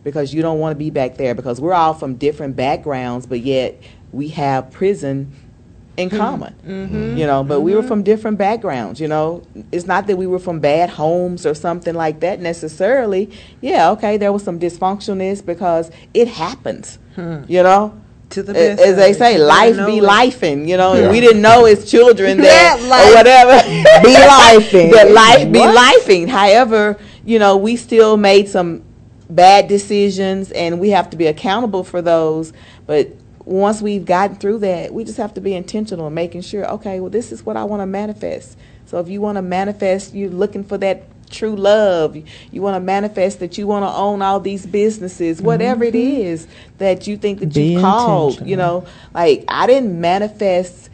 because you don't want to be back there because we're all from different backgrounds, but yet we have prison in hmm. common. Mhm. You know, but we were mm-hmm. from different backgrounds, you know. It's not that we were from bad homes or something like that necessarily. Yeah, okay, there was some dysfunctionalness because it happens. Hmm. You know? To the A- best As they say, life be know it. lifing, you know, and Yeah. we didn't know as children that That or life whatever be lifing. that life be What? lifing. However, you know, we still made some bad decisions and we have to be accountable for those. But once we've gotten through that, we just have to be intentional in making sure, okay, well, this is what I want to manifest. So if you want to manifest, you're looking for that true love. You want to manifest that you want to own all these businesses, whatever it mm-hmm. is that you think that you've called. You know, like I didn't manifest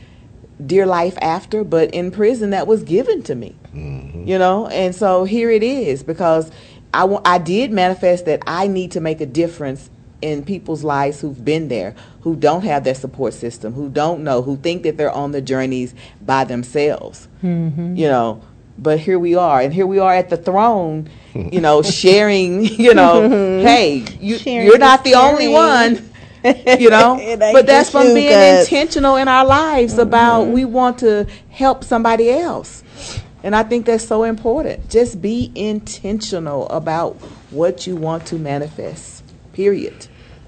dear life after, but in prison that was given to me. Mm-hmm. You know, and so here it is because I wa- I did manifest that I need to make a difference in people's lives who've been there, who don't have their support system, who don't know, who think that they're on the journeys by themselves. Mm-hmm. You know, but here we are, and here we are at the throne. You know, sharing. You know, hey, you, Sharing you're not is the only one. You know, but that's from being cuz. intentional in our lives about we want to help somebody else. And I think that's so important. Just be intentional about what you want to manifest. Period.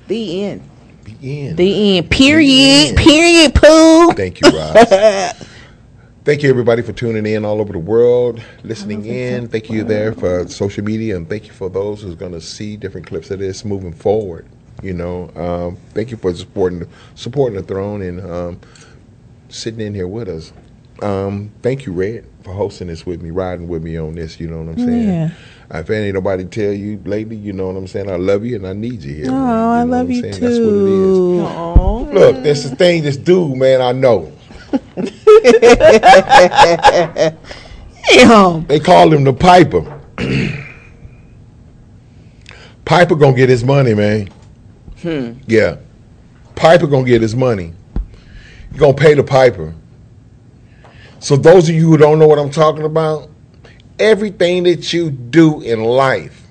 The end. The end. The end. Period. end. Period. Pooh. Thank you, Rob. thank you, everybody, for tuning in all over the world, listening in. Thank you there for social media, and thank you for those who's going to see different clips of this moving forward. You know, um, thank you for supporting supporting the throne and um, sitting in here with us. Um, thank you, Red, for hosting this with me, riding with me on this. You know what I'm saying? Yeah. If ain't nobody tell you lately, you know what I'm saying. I love you and I need you here. Oh, man. I know love I'm you saying? That's what it is. too. Aw. Look, that's the thing. This dude, man, I know. Damn. They call him the Piper. Piper gonna get his money, man. Hmm. Yeah, Piper gonna get his money. You gonna pay the Piper. So those of you who don't know what I'm talking about, everything that you do in life,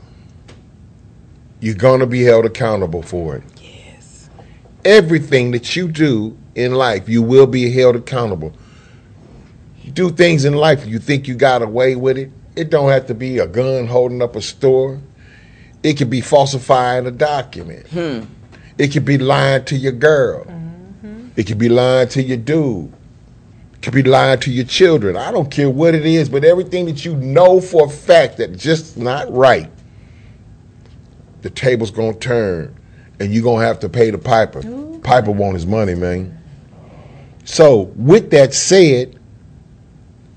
you're gonna be held accountable for it. Yes. Everything that you do in life, you will be held accountable you do things in life you think you got away with it it don't have to be a gun holding up a store it could be falsifying a document Hmm. it could be lying to your girl Mm-hmm. it could be lying to your dude could be lying to your children i don't care what it is but everything that you know for a fact that just not right the table's gonna turn and you're gonna have to pay the piper piper want his money man so with that said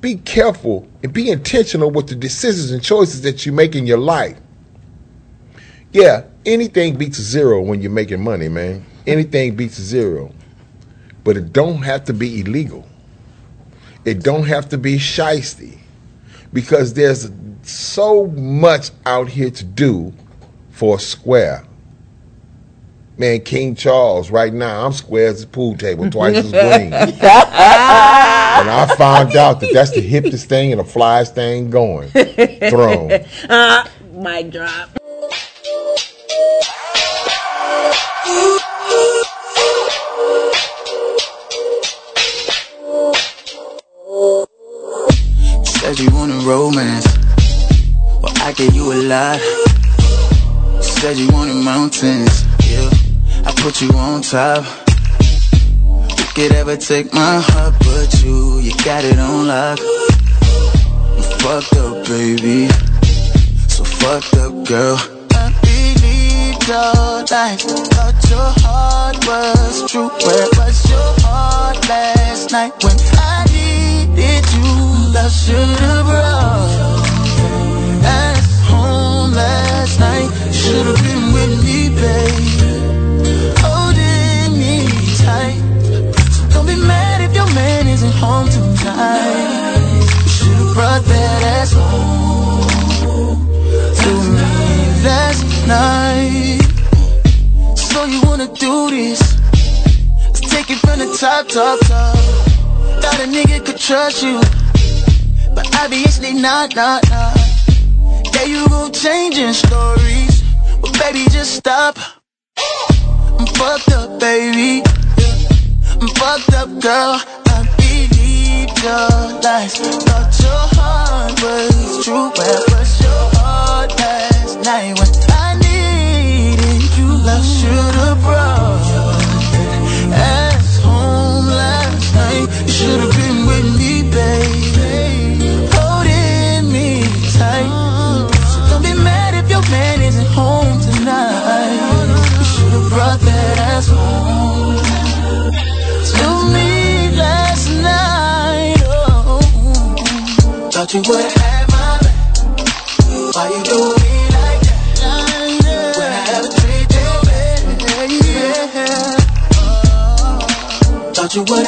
be careful and be intentional with the decisions and choices that you make in your life. Yeah, anything beats a zero when you're making money, man. Anything beats a zero. But it don't have to be illegal. It don't have to be shisty. Because there's so much out here to do for a square. Man, King Charles, right now, I'm square as a pool table, twice as green. and I found out that that's the hippest thing and the flyest thing going. Throne. Uh, mic drop. Romance. Well, I gave you a lot. Said you wanted mountains. Yeah, I put you on top. You could ever take my heart, but you, you got it on lock. You fucked up, baby. So fucked up, girl. I believed your lies. Thought your heart was true. Where was your heart last night when I Love should've brought ass home last night. Should've been with me, babe. Holding me tight. Don't be mad if your man isn't home tonight. Should've brought that ass home to me last night. So you wanna do this? Let's take it from the top, top, top. Thought a nigga could trust you, but obviously not, not, not. Yeah, you gon' changing stories, but baby, just stop. I'm fucked up, baby. I'm fucked up, girl. I believed your lies. Thought your heart was true. Where was your heart last night when I needed you? Love should've brought ass home last night. You should've been brought that ass home to me last night. Oh, thought you would have my back. Why you do me like that? When I ever treat you bad, yeah. Thought you would